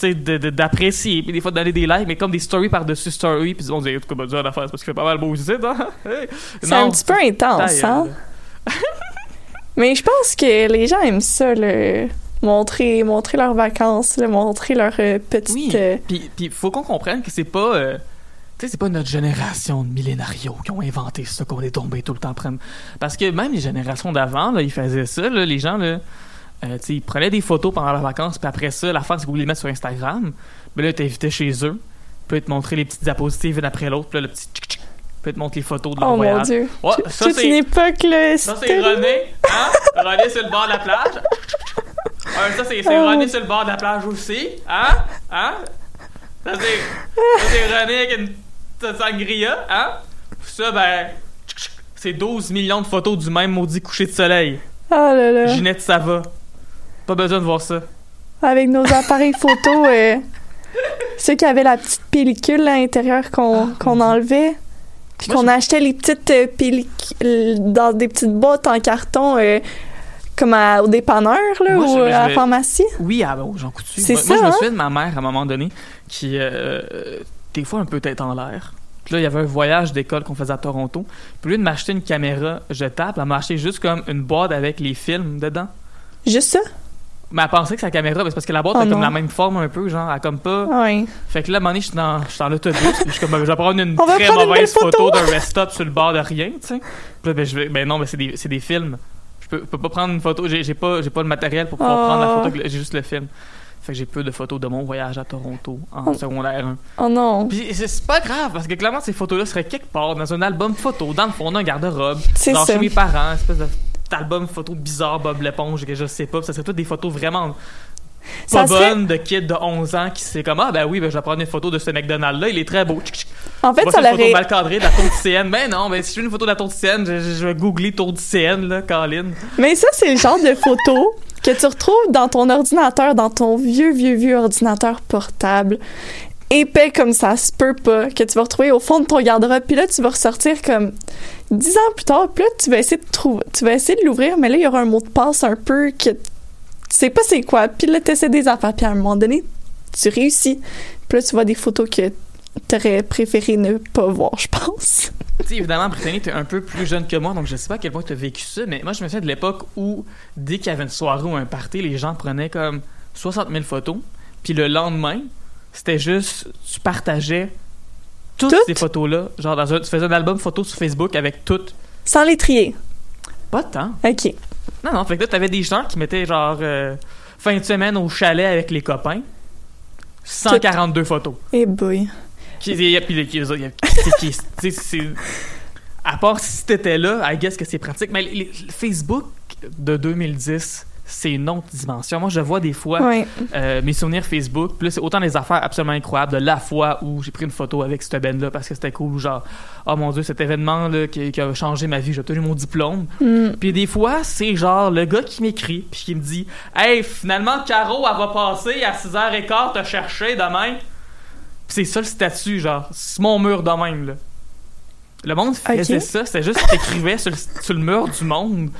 D'apprécier, puis des fois donner des likes, mais comme des stories par-dessus stories, puis on dit, en tout cas, ben, dur à faire, c'est parce qu'il fait pas mal beau ici, hein? <laughs> C'est un petit peu intense, hein? Mais je pense que les gens aiment ça, le montrer, montrer leurs vacances, le montrer leur euh, petite... Oui. euh, Puis, puis faut qu'on comprenne que c'est pas. euh, tu sais, c'est pas notre génération de millénarios qui ont inventé ça, qu'on est tombé tout le temps prendre. Parce que même les générations d'avant, là, ils faisaient ça, là, les gens, là. Euh, ils prenaient des photos pendant leurs vacances, puis après ça, l'affaire, c'est qu'ils voulaient les mettre sur Instagram. Mais là, t'invitais chez eux, puis ils te montrer les petites diapositives une après l'autre, puis là, le petit tchic tchic, puis ils te montrent les photos de leur Oh mon voyage. Dieu. Ouais, Toute- ça, toute c'est- une époque, là. Ça, c'est René, hein? René sur le bord de la plage. <laughs> Ça, c'est c'est Oh. René sur le bord de la plage aussi, hein? Hein? Ça, c'est ça, c'est René avec une sangria, hein? Ça, ben, c'est 12 millions de photos du même maudit coucher de soleil. Oh là là. Ginette, ça va. Pas besoin de voir ça. Avec nos appareils <laughs> photo, euh, ceux qui avaient la petite pellicule à l'intérieur qu'on qu'on enlevait, puis Ah, qu'on achetait les petites euh, pellicules dans des petites boîtes en carton, euh, comme à- au dépanneur, là, Moi, ou à la pharmacie. Oui, ah bon, Jean Coutu. C'est Moi, moi, ça, je me hein? souviens de ma mère, à un moment donné, qui, des fois, un peu tête en l'air. Puis là, il y avait un voyage d'école qu'on faisait à Toronto. Puis au lieu de m'acheter une caméra jetable, elle m'a acheté juste comme une boîte avec les films dedans. Juste ça? Mais elle pensait que sa caméra, c'est parce que la boîte Oh a comme non. la même forme un peu, genre, elle a comme pas. Ouais. Fait que là, à un moment donné, je suis dans, je suis dans l'autobus, puis je suis comme, ben, je vais prendre une On va très prendre une mauvaise belle photo photo. d'un rest-stop sur le bord de rien, tu sais. Puis là, ben, je vais, ben non, mais c'est des, c'est des films. Je peux, peux pas prendre une photo, j'ai j'ai pas, j'ai pas le matériel pour pouvoir Oh. prendre la photo, j'ai juste le film. Fait que j'ai peu de photos de mon voyage à Toronto en Oh. secondaire 1. Oh non. Puis c'est c'est pas grave, parce que clairement, ces photos-là seraient quelque part dans un album photo, dans le fond d'un garde-robe, C'est genre ça. chez mes parents, espèce de album photo bizarre, Bob l'éponge, que je sais pas, ça serait toutes des photos vraiment Ça pas serait- bonnes de kids de 11 ans qui c'est comme ah ben oui ben je vais prendre une photo de ce McDonald's là il est très beau Tchic, tchic. En fait, ça une photo l'aurait... mal cadrée de la tour du CN ben non ben si je veux une photo de la tour du CN je, vais googler tour du CN là Colin Mais ça, c'est le genre de photo que tu retrouves dans ton ordinateur, dans ton vieux, vieux, vieux ordinateur portable. Épais comme ça se peut pas, que tu vas retrouver au fond de ton garde-robe. Puis là, tu vas ressortir comme dix ans plus tard. Là, tu vas essayer de trouver, tu vas essayer de l'ouvrir, mais là, il y aura un mot de passe un peu que tu sais pas c'est quoi. Puis là, t'essaies des affaires. Puis à un moment donné, tu réussis. Puis là, tu vois des photos que t'aurais préféré ne pas voir, je pense. tu sais évidemment Brittany t'es un peu plus jeune que moi donc je sais pas à quel point t'as vécu ça mais moi je me souviens de l'époque où dès qu'il y avait une soirée ou un party les gens prenaient comme 60 000 photos puis le lendemain c'était juste tu partageais toutes, Toutes? ces photos là genre dans un, tu faisais un album photo sur Facebook avec toutes Sans les trier. pas temps OK. Non, non, fait que là, t'avais des gens qui mettaient genre euh, fin de semaine au chalet avec les copains. 142 photos. Eh boy. Qui, et, puis, qui- qui- qui- à part si t'étais là, I guess que c'est pratique. Mais les- les- le Facebook de 2010, c'est une autre dimension. Moi, je vois des fois euh, mes souvenirs Facebook. Puis là, c'est autant des affaires absolument incroyables de la fois où j'ai pris une photo avec cette band-là parce que c'était cool. Genre, oh mon Dieu, cet événement-là qui, qui a changé ma vie, j'ai obtenu mon diplôme. Hmm. Puis des fois, c'est genre le gars qui m'écrit puis qui me dit Hey, finalement, Caro, elle va passer à 6h15 te chercher demain. Puis c'est ça le statut, genre, c'est mon mur de même, là. Le monde faisait ça, c'était juste qu'il écrivait sur, sur le mur du monde.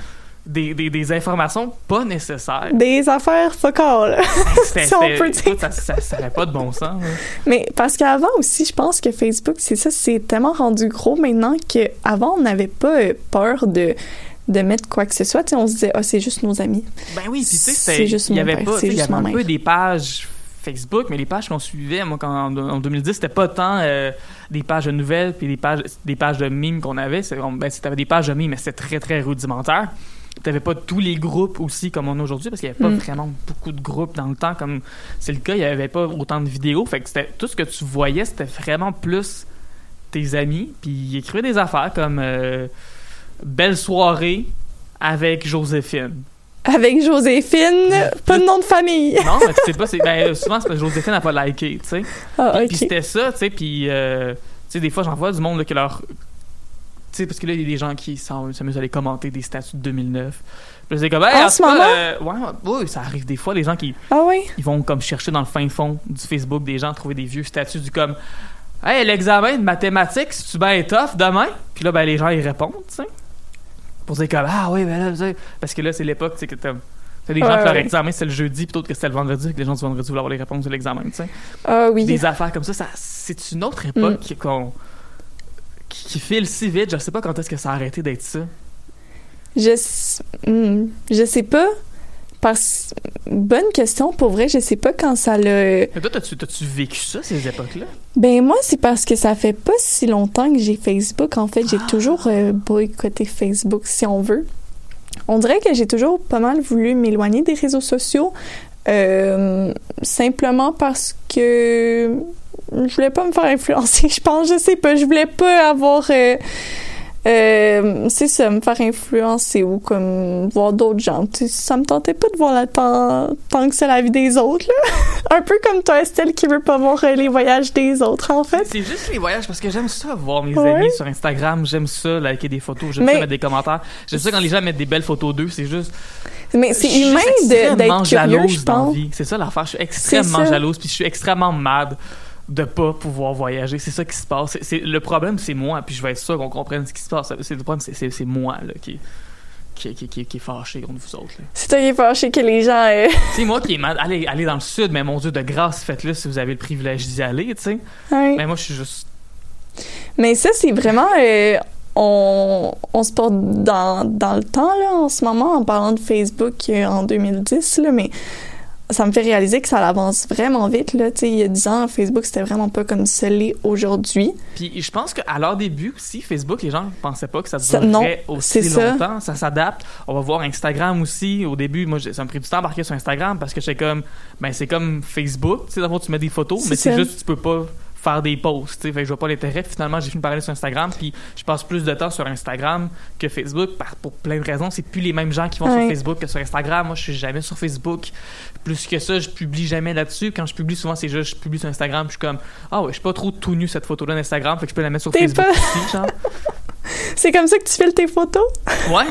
Des, des, des informations pas nécessaires. Des affaires focales. <laughs> Si on peut dire. ça, ça, ça avait pas de bon sens. là. Mais parce qu'avant aussi, je pense que Facebook, c'est ça, c'est tellement rendu gros maintenant qu'avant, on n'avait pas euh, peur de, de mettre quoi que ce soit. On se disait, ah, c'est juste nos amis. Ben oui, puis tu sais, il y avait père, pas, il y avait un peu des pages Facebook, mais les pages qu'on suivait, moi, quand, en, en 2010, c'était pas tant euh, des pages de nouvelles puis des pages, des pages de mimes qu'on avait. Ben, c'était des pages de mimes, mais c'était très, très rudimentaire. T'avais pas tous les groupes aussi comme on a aujourd'hui, parce qu'il y avait pas Mm. vraiment beaucoup de groupes dans le temps, comme c'est le cas. Il y avait pas autant de vidéos. Fait que c'était, tout ce que tu voyais, c'était vraiment plus tes amis. Puis ils écrivaient des affaires comme euh, Belle soirée avec Joséphine. Avec Joséphine, pas de nom de famille. Non, mais tu sais pas, c'est, ben, souvent, c'est parce que Joséphine n'a pas liké, tu sais. Ah, Puis, c'était ça, tu sais, puis, euh, tu sais, des fois, j'en vois du monde là, qui leur. Tu sais, parce que là, il y a des gens qui s'en- s'amusent à aller commenter des statuts de 2009. Puis là, c'est comme, hey, En en ce moment? euh, ouais, ouais, ça arrive des fois, les gens qui Ah oui? ils vont comme chercher dans le fin fond du Facebook des gens, trouver des vieux statuts du comme, hey, l'examen de mathématiques, c'est-tu bien tough demain? Puis là, ben, les gens, ils répondent, tu sais. Pour dire comme, ah oui, ben là, tu parce que là, c'est l'époque, tu sais, que t'as. T'as des gens Ouais, que leur examen c'est le jeudi plutôt que c'était le vendredi, que les gens du vendredi voulaient avoir les réponses de l'examen, tu sais Ah oui. des affaires comme ça, ça c'est une autre époque Mm. qu'on qui, file si vite. Je sais pas quand est-ce que ça a arrêté d'être ça. Je, hmm, je sais pas. Parce bonne question pour vrai, je sais pas quand ça l'a Mais toi, t'as-tu, t'as-tu vécu ça, ces époques-là? Ben moi, c'est parce que ça fait pas si longtemps que j'ai Facebook. En fait, j'ai toujours euh, boycotté Facebook, si on veut. On dirait que j'ai toujours pas mal voulu m'éloigner des réseaux sociaux, euh, simplement parce que je voulais pas me faire influencer. <laughs> Je pense, je sais pas, je voulais pas avoir. euh, euh, c'est ça, me faire influencer ou comme voir d'autres gens. Ça me tentait pas de voir la tant, tant que c'est la vie des autres, là. <laughs> Un peu comme toi, Estelle, qui veut pas voir euh, les voyages des autres, en fait. C'est juste les voyages parce que j'aime ça voir mes Ouais. amis sur Instagram, j'aime ça liker des photos, j'aime ça mettre des commentaires. J'aime ça quand les gens mettent des belles photos d'eux, c'est juste. Mais c'est humain d'être curieux, je pense. C'est ça l'affaire, je suis extrêmement jalouse puis je suis extrêmement mad de pas pouvoir voyager. C'est ça qui se passe. C'est, c'est- le problème, c'est moi, puis je vais être sûr qu'on comprenne ce qui se passe. C'est, le problème, c'est, moi là, qui, qui, qui, qui, est fâché contre vous autres. C'est toi qui es fâché que les gens. euh, <laughs> C'est moi qui est mad. Allez, allez dans le sud, mais mon Dieu, de grâce, faites-le si vous avez le privilège d'y aller, tu sais. Mais moi, je suis juste. Mais ça, c'est vraiment. euh, on, on se porte dans, dans le temps, là, en ce moment, en parlant de Facebook euh, en 2010, là, mais ça me fait réaliser que ça avance vraiment vite, là. Il y a 10 ans, Facebook, c'était vraiment pas comme ça l'est aujourd'hui. Puis je pense qu'à leur début aussi, Facebook, les gens ne pensaient pas que ça durerait aussi ça. longtemps. Ça s'adapte. On va voir Instagram aussi. Au début, moi, ça m'a pris du temps d'embarquer sur Instagram parce que j'étais comme, ben c'est comme Facebook. Tu sais, d'abord, tu mets des photos, mais c'est juste, tu peux pas faire des posts. Fait que je vois pas l'intérêt. Finalement, j'ai fini par aller sur Instagram. Puis je passe plus de temps sur Instagram que Facebook par, pour plein de raisons. C'est plus les mêmes gens qui vont Ouais. sur Facebook que sur Instagram. Moi, je suis jamais sur Facebook. Plus que ça, je publie jamais là-dessus. Quand je publie, souvent, c'est juste, je publie sur Instagram. Puis je suis comme, ah ouais, je suis pas trop tout nu cette photo-là d'Instagram. Fait que je peux la mettre sur Facebook pas- aussi, genre. <laughs> C'est comme ça que tu filmes tes photos? Ouais.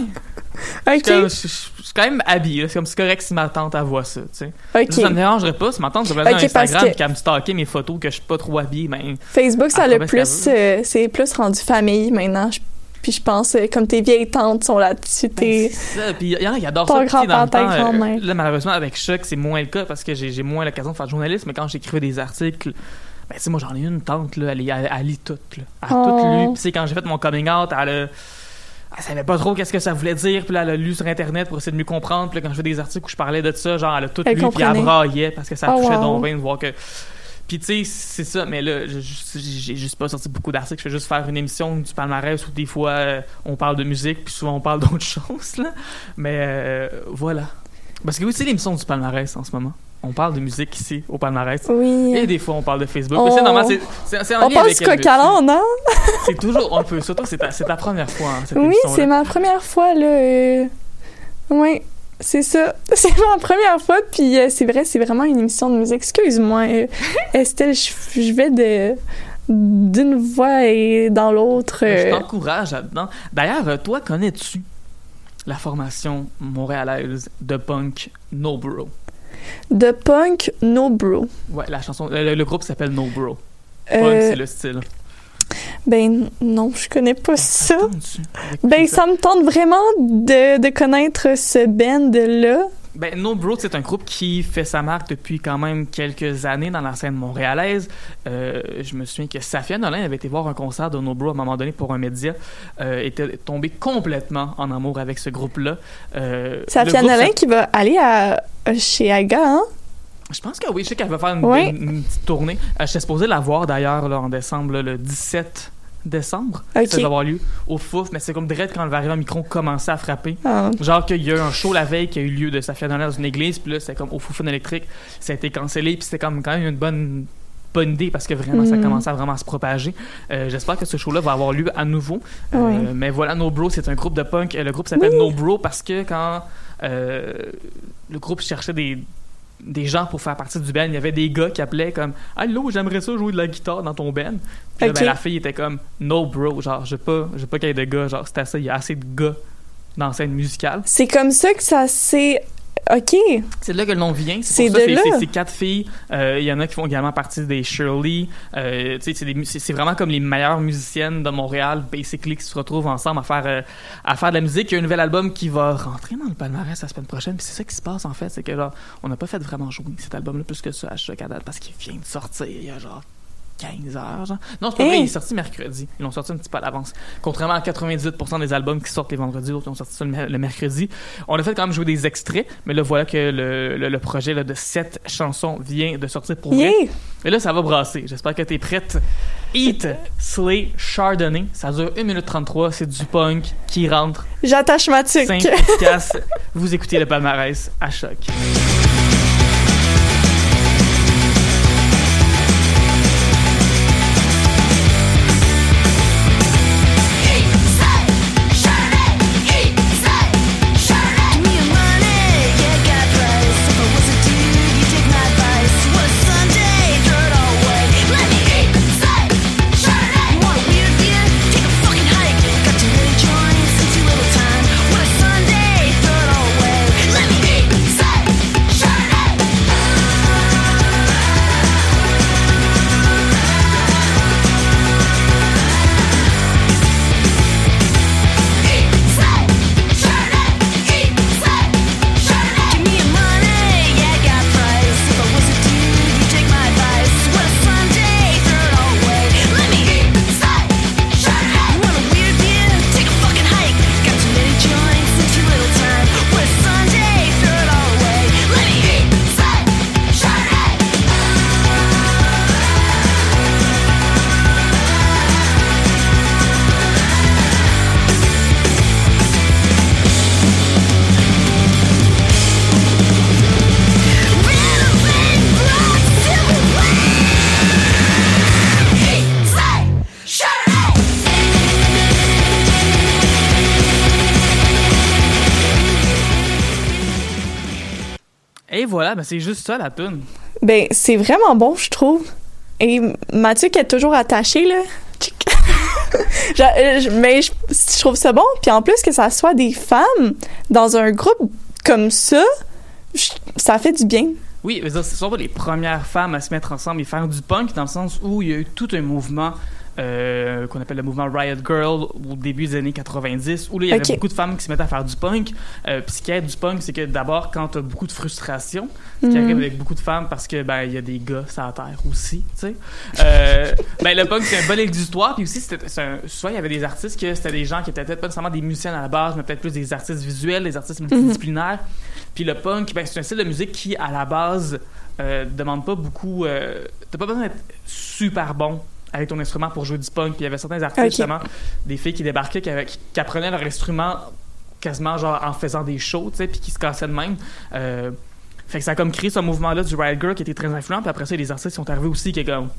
Je suis Ok. comme- je- je- je suis quand même habillé. C'est comme c'est correct si ma tante voit ça. tu sais. Ok. Ça me dérangerait pas si ma tante devait Ok, aller sur Instagram que- et qu'elle me mes photos que je suis pas trop habillé. Ben, Facebook, ça ben, plus. ça euh, c'est plus rendu famille maintenant. Je- Puis je pense, euh, comme tes vieilles tantes sont là-dessus, ben, t'es. c'est ça. Puis il y en a qui adorent ça. Sais, dans le temps, euh, là, malheureusement, avec Choc, c'est moins le cas parce que j'ai j'ai moins l'occasion de faire de journalisme. Mais quand j'écrivais des articles, ben, tu sais, moi, j'en ai une tante, là, elle, elle, elle lit tout. Là. Elle a Oh. tout lu. Puis, quand j'ai fait mon coming out, elle a. Elle savait pas trop qu'est-ce que ça voulait dire, puis là, elle a lu sur Internet pour essayer de mieux comprendre. Puis là, quand je fais des articles où je parlais de ça, genre, elle a tout Elle lu, puis elle braillait parce que ça Oh, touchait wow. donc bien de voir que. Puis, tu sais, c'est ça, mais là, j'ai juste pas sorti beaucoup d'articles. Je fais juste faire une émission du palmarès où des fois, euh, on parle de musique, puis souvent, on parle <laughs> d'autres choses, là. Mais euh, voilà. Parce que oui, c'est l'émission du palmarès en ce moment. On parle de musique ici, au palmarès. Oui. Et des fois, on parle de Facebook. On- Mais c'est normal, c'est- On avec du coq hein? C'est toujours un peu. Surtout, c'est ta, première fois, hein, cette Oui, c'est ma première fois, là. euh, Oui, c'est ça. <laughs> C'est ma première fois, puis euh, c'est vrai, c'est vraiment une émission de musique. Excuse-moi, euh, <laughs> Estelle, je, je vais de d'une voix et dans l'autre. Je euh, t'encourage là-dedans. D'ailleurs, toi, connais-tu la formation montréalaise de punk No Bro? De punk, no bro. Ouais, la chanson, le, le groupe s'appelle No Bro. Punk, Euh, c'est le style. Ben non, je connais pas ça. Attends-tu? Ben ça me tente vraiment de, de connaître ce band-là. Ben, No Bro, c'est un groupe qui fait sa marque depuis quand même quelques années dans la scène montréalaise. Euh, je me souviens que Safia Nolin avait été voir un concert de No Bro à un moment donné pour un média. Euh, était tombée complètement en amour avec ce groupe-là. Euh, Safia groupe Nolin qui va aller à, chez Aga, hein? Je pense que oui, je sais qu'elle va faire une, Oui. une- une petite tournée. Euh, J'étais supposé la voir d'ailleurs en décembre, là, le 17 décembre. Ça va avoir lieu au Fouf, mais c'est comme direct quand le variant micro commençait à frapper. Ah. Genre qu'il y a eu un show la veille qui a eu lieu de Safia Nolin dans une église, puis là c'était comme au Foufoune électrique, ça a été cancellé, puis c'était comme quand même une bonne bonne idée parce que vraiment ça Mhm. commençait à vraiment se propager. Euh, J'espère que ce show-là va avoir lieu à nouveau. Euh. Mais voilà, No Bro, c'est un groupe de punk. Euh, Le groupe s'appelle Oui. No Bro parce que quand euh, le groupe cherchait des des gens pour faire partie du band, il y avait des gars qui appelaient comme Allô, j'aimerais ça jouer de la guitare dans ton band. Puis là, ben, la fille était comme No bro, genre j'ai pas j'ai pas qu'il y ait de gars, genre c'était ça, il y a assez de gars dans la scène musicale. C'est comme ça que ça s'est. Ok. C'est de là que le nom vient. C'est de là. C'est quatre filles. Euh, Il y en a qui font également partie des Shirley. Euh, c'est vraiment comme les meilleures musiciennes de Montréal, basically, qui se retrouvent ensemble à faire, euh, à faire de la musique. Il y a un nouvel album qui va rentrer dans le palmarès la semaine prochaine. Puis c'est ça qui se passe, en fait. C'est que, genre, on n'a pas fait vraiment jouer cet album-là plus que ça à à date parce qu'il vient de sortir il y a, genre, 15 heures, genre. Non, c'est pas vrai, il est sorti mercredi. Ils l'ont sorti un petit peu à l'avance. Contrairement à 98% des albums qui sortent les vendredis, d'autres ont sorti ça le, mer- le mercredi. On a fait quand même jouer des extraits, mais là, voilà que le, le- le projet là, de sept chansons vient de sortir pour vrai. Yeah! Et là, ça va brasser. J'espère que t'es prête. Eat, Slay, Chardonnay. Ça dure 1 minute 33. C'est du punk qui rentre. J'attache ma tuque. Efficace. Vous écoutez le palmarès à choc. Voilà, ben c'est juste ça la tune. Ben, c'est vraiment bon, je trouve. Et Mathieu qui est toujours attaché, là. <laughs> Euh, mais je, je trouve ça bon. Puis en plus que ça soit des femmes dans un groupe comme ça, je- ça fait du bien. Oui, mais ça, ce sont pas les premières femmes à se mettre ensemble et faire du punk dans le sens où il y a eu tout un mouvement euh, qu'on appelle le mouvement Riot Girl au début des années 90 où là, il y avait beaucoup de femmes qui se mettaient à faire du punk. Euh, puis ce qui est du punk, c'est que d'abord quand t'as beaucoup de frustration, ce qui Mhm. arrive avec beaucoup de femmes parce que ben il y a des gars sur la terre aussi, tu sais. Euh, ben le punk c'est un bon exutoire puis aussi un- soit il y avait des artistes que c'était des gens qui étaient peut-être pas nécessairement des musiciens à la base, mais peut-être plus des artistes visuels, des artistes multidisciplinaires. Puis le punk, ben, c'est un style de musique qui, à la base, demande pas beaucoup. T'as pas besoin d'être super bon avec ton instrument pour jouer du punk. Puis il y avait certains artistes, Ok. justement, des filles qui débarquaient, qui, avaient- qui- qui apprenaient leur instrument quasiment genre en faisant des shows, tu sais, puis qui se cassaient de même. Euh, fait que ça a comme créé ce mouvement-là du Riot Girl qui était très influent. Puis après ça, il y a des artistes qui sont arrivés aussi qui, comme,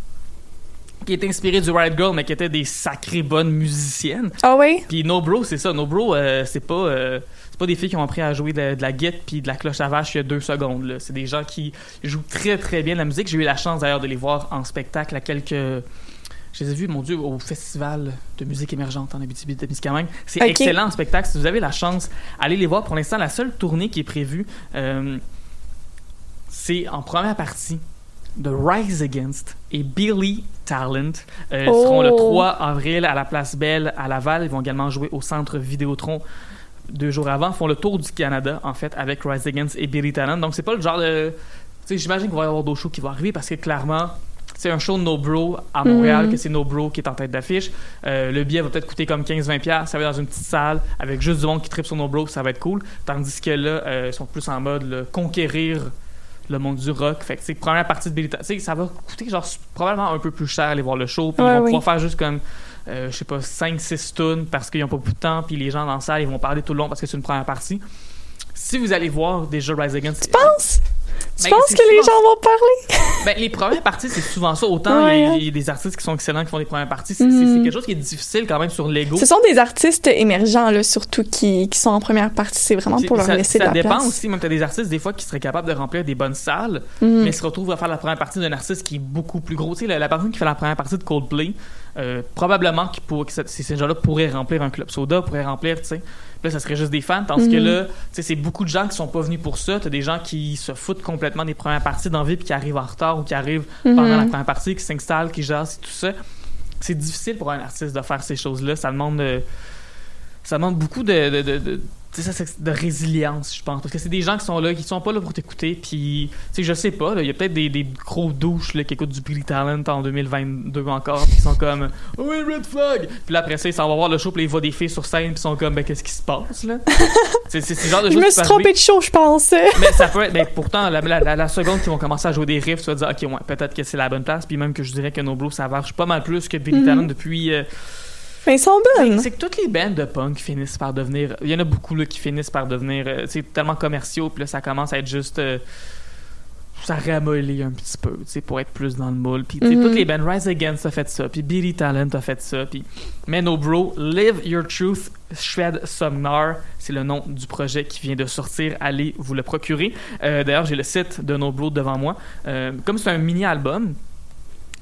qui étaient inspirés du Riot Girl, mais qui étaient des sacrées bonnes musiciennes. Ah oui? Puis No Bro, c'est ça. No Bro, euh, c'est pas, euh, c'est pas des filles qui ont appris à jouer de, de la guitare puis de la cloche à vache il y a deux secondes. là. C'est des gens qui jouent très très bien de la musique. J'ai eu la chance d'ailleurs de les voir en spectacle à quelques. Je les ai vus, mon Dieu, au festival de musique émergente en Abitibi-Témiscamingue. C'est excellent en spectacle. Si vous avez la chance, allez les voir. Pour l'instant, la seule tournée qui est prévue, euh, c'est en première partie de Rise Against et Billy Talent. Euh, Oh. seront le 3 avril à la Place Belle à Laval. Ils vont également jouer au Centre Vidéotron deux jours avant. Ils font le tour du Canada, en fait, avec Rise Against et Billy Talent. Donc, c'est pas le genre de... J'imagine qu'il va y avoir d'autres shows qui vont arriver parce que, clairement, c'est un show de No Bro à Montréal, Mhm. que c'est No Bro qui est en tête d'affiche. Euh, le billet va peut-être coûter comme 15-20$. Ça va être dans une petite salle avec juste du monde qui tripe sur No Bro, ça va être cool. Tandis que là, euh, ils sont plus en mode là, conquérir le monde du rock. Fait que, première partie de Billy ça va coûter genre probablement un peu plus cher aller voir le show. Puis Ouais, ils vont oui. pouvoir faire juste comme, euh, je sais pas, 5-6 tunes parce qu'ils n'ont pas beaucoup de temps. Puis les gens dans la salle, ils vont parler tout le long parce que c'est une première partie. Si vous allez voir déjà Rise Against, Tu penses? Tu Ben, penses que les gens vont parler? <laughs> ben, les premières parties, c'est souvent ça. Autant Ouais, il y a- hein. il y, a des artistes qui sont excellents qui font des premières parties. C'est Mhm. c'est quelque chose qui est difficile quand même sur l'ego. Ce sont des artistes émergents, là, surtout, qui, qui sont en première partie. C'est vraiment pour leur ça, laisser ça de la dépend place. aussi, même t'as des artistes des fois qui seraient capables de remplir des bonnes salles, Mhm. mais se retrouvent à faire la première partie d'un artiste qui est beaucoup plus gros. Tu sais, la, la personne qui fait la première partie de Coldplay, euh, probablement pour, que ces gens-là pourraient remplir un club soda, pourraient remplir, tu sais. Là, ça serait juste des fans, tandis que Mhm. là, tu sais, c'est beaucoup de gens qui sont pas venus pour ça. T'as des gens qui se foutent complètement des premières parties d'envie puis qui arrivent en retard ou qui arrivent pendant Mhm. la première partie, qui s'installent, qui jasent et tout ça. C'est difficile pour un artiste de faire ces choses-là. Ça demande, euh, ça demande beaucoup de, ça, c'est de résilience, je pense. Parce que c'est des gens qui sont là, qui sont pas là pour t'écouter. Puis, tu sais, je sais pas, il y a peut-être des, des gros douches là, qui écoutent du Billy Talent en 2022 encore, qui sont comme « Oui, Red Flag! » Puis là, après ça, ils s'en vont voir le show, puis ils voient des filles sur scène, puis ils sont comme « Ben, qu'est-ce qui se passe, là? » <laughs> C'est ce genre de Je me suis trompée de show, je pense. <laughs> mais ça peut être, ben, pourtant, la, la, la- la seconde qu'ils vont commencer à jouer des riffs, tu vas dire, ok, ouais, peut-être que c'est la bonne place. Puis même que je dirais que Noblo, ça marche pas mal plus que Billy Mhm. Talent depuis. euh, Mais ils sont bonnes. c'est que toutes les bandes de punk finissent par devenir. Il y en a beaucoup là, qui finissent par devenir euh, tu sais, tellement commerciaux, puis là, ça commence à être juste. euh, ça ramollit un petit peu, tu sais, pour être plus dans le moule. Puis, Mhm. toutes les bands, Rise Against a fait ça, puis Billy Talent a fait ça, puis mais no bro, Live Your Truth, Shred Somnar, c'est le nom du projet qui vient de sortir. Allez vous le procurer. Euh, D'ailleurs, j'ai le site de No Bro devant moi. Euh, comme c'est un mini-album,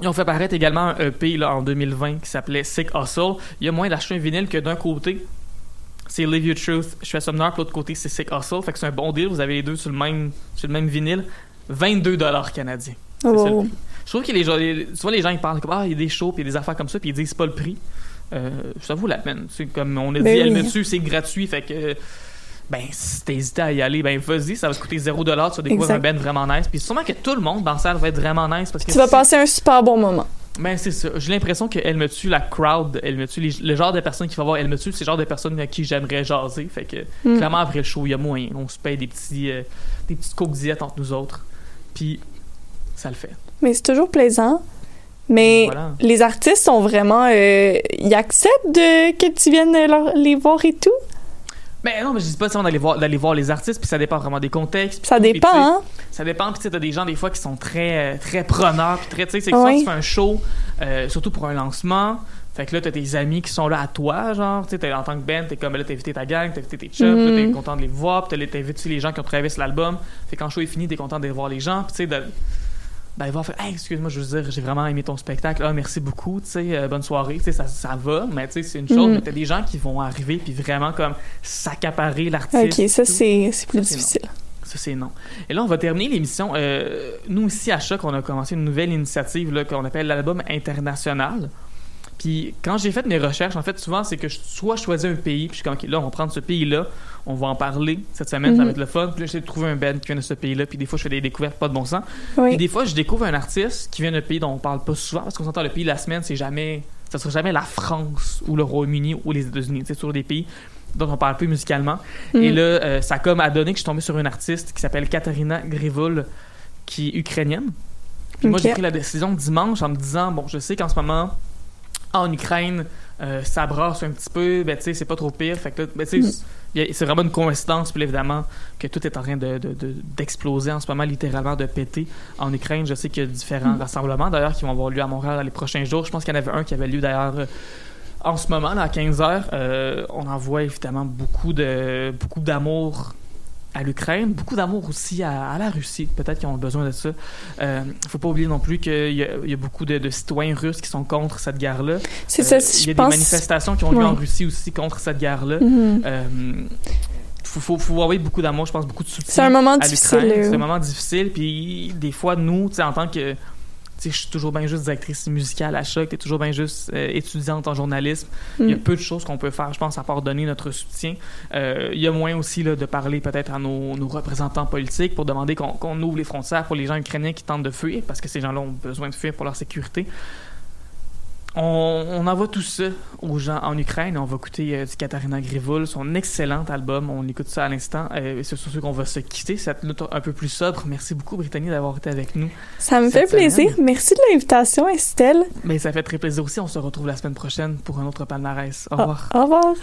ils ont fait paraître également un EP là, en 2020 qui s'appelait Sick Hustle. Il y a moins d'acheter un vinyle que d'un côté, c'est Live Your Truth, Shred Somnar, puis l'autre côté, c'est Sick Hustle. Fait que c'est un bon deal. Vous avez les deux sur le même, sur le même vinyle. 22 dollars canadiens. Oh. Je trouve que les gens, les- souvent les gens ils parlent comme ah il y a des shows puis il y a des affaires comme ça puis ils disent pas le prix. Euh, ça vaut la peine. C'est comme on a dit, Ben elle oui. me dessus, c'est gratuit, fait que ben si hésité à y aller, ben vas-y, ça va te coûter 0$, tu vas découvrir un band vraiment nice. Puis sûrement que tout le monde dans la salle va être vraiment nice parce que Tu vas passer un super bon moment. Ben c'est ça. J'ai l'impression que Elle me tue, la crowd, Elle me tue, les- le genre de personnes qui va voir Elle me tue, c'est le genre de personnes à qui j'aimerais jaser. Fait que Mm. clairement après le show, il y a moyen. On se paye des petits, euh, des petites coke diètes entre nous autres. Puis ça le fait. Mais c'est toujours plaisant. Mais Voilà. les artistes sont vraiment. euh, ils acceptent de, que tu viennes leur- les voir et tout? Ben non, mais je dis pas ça d'aller voir, d'aller voir les artistes, puis ça dépend vraiment des contextes. Ça dépend, hein? Ça dépend, puis tu sais, t'as des gens des fois qui sont très, euh, très preneurs, puis très, tu sais, c'est que Oui. soit tu fais un show, euh, surtout pour un lancement, fait que là, t'as tes amis qui sont là à toi, genre, tu sais, en tant que band, t'es comme, ben là, t'as invité ta gang, t'as invité tes chums, Mhm. là, t'es content de les voir, puis t'as- aussi les gens qui ont travaillé sur l'album, fait que quand le show est fini, t'es content de voir les gens, puis tu sais, de- ben, ils vont faire, hey, excuse-moi, je veux dire, j'ai vraiment aimé ton spectacle, ah, merci beaucoup, tu sais, euh, bonne soirée, tu sais, ça, ça va, mais tu sais, c'est une chose, Mhm. mais t'as des gens qui vont arriver, puis vraiment, comme, s'accaparer l'artiste. Ok, ça, c'est plus Ça, difficile. Ça, c'est non. Et là, on va terminer l'émission. Euh, nous, ici, à Choc, on a commencé une nouvelle initiative qu'on appelle l'album international. Puis quand j'ai fait mes recherches, en fait, souvent, c'est que je, soit choisis un pays, puis je suis comme, OK, là, on va prendre ce pays-là, on va en parler cette semaine, ça va Mhm. être le fun. Puis là, j'essaie de trouver un band qui vient de ce pays-là, puis des fois, je fais des découvertes pas de bon sens. Puis Oui. des fois, je découvre un artiste qui vient d'un pays dont on parle pas souvent, parce qu'on s'entend le pays de la semaine, c'est jamais, ça sera jamais la France ou le Royaume-Uni ou les États-Unis. C'est toujours des pays dont on parle peu musicalement. Et Mm. là, euh, ça a comme a donné que je suis tombé sur une artiste qui s'appelle Katarina Grivol, qui est ukrainienne. Puis moi, j'ai pris la décision dimanche en me disant, bon, je sais qu'en ce moment, en Ukraine, euh, ça brasse un petit peu, ben, tu sais, c'est pas trop pire. Fait que là, ben, Mm. c'est vraiment une coïncidence, puis évidemment, que tout est en train de- de- de- d'exploser en ce moment, littéralement, de péter. En Ukraine, je sais qu'il y a différents Mm. rassemblements, d'ailleurs, qui vont avoir lieu à Montréal dans les prochains jours. Je pense qu'il y en avait un qui avait lieu, d'ailleurs, euh, en ce moment, là, à 15h. on envoie évidemment beaucoup de beaucoup d'amour à l'Ukraine, beaucoup d'amour aussi à, à la Russie. Peut-être qu'ils ont besoin de ça. Euh, faut pas oublier non plus qu'il y, a- il y a beaucoup de, de citoyens russes qui sont contre cette guerre-là. C'est Euh, ça, Il y je a pense. des manifestations qui ont lieu Ouais. en Russie aussi contre cette guerre-là. Mhm. Euh, faut, faut, faut envoyer beaucoup d'amour, je pense, beaucoup de soutien. C'est un moment à difficile. euh, C'est un moment difficile, puis des fois, nous, tu sais, en tant que. Je suis toujours bien juste directrice musicale à Choc, t'es toujours bien juste euh, étudiante en journalisme. Il y a Mm. peu de choses qu'on peut faire, je pense, à part donner notre soutien. Euh, il y a moyen aussi là, de parler peut-être à nos, nos représentants politiques pour demander qu'on qu'on ouvre les frontières pour les gens ukrainiens qui tentent de fuir, parce que ces gens-là ont besoin de fuir pour leur sécurité. On, on envoie tout ça aux gens en Ukraine. On va écouter euh, du Katarina Grivol, son excellent album. On écoute ça à l'instant. Euh, c'est sur ce qu'on va se quitter. Cette note un peu plus sobre. Merci beaucoup, Brittany, d'avoir été avec nous. Ça me fait plaisir. semaine. Merci de l'invitation, Estelle. Mais ça fait très plaisir aussi. On se retrouve la semaine prochaine pour un autre palmarès. Au Au- revoir. Au revoir.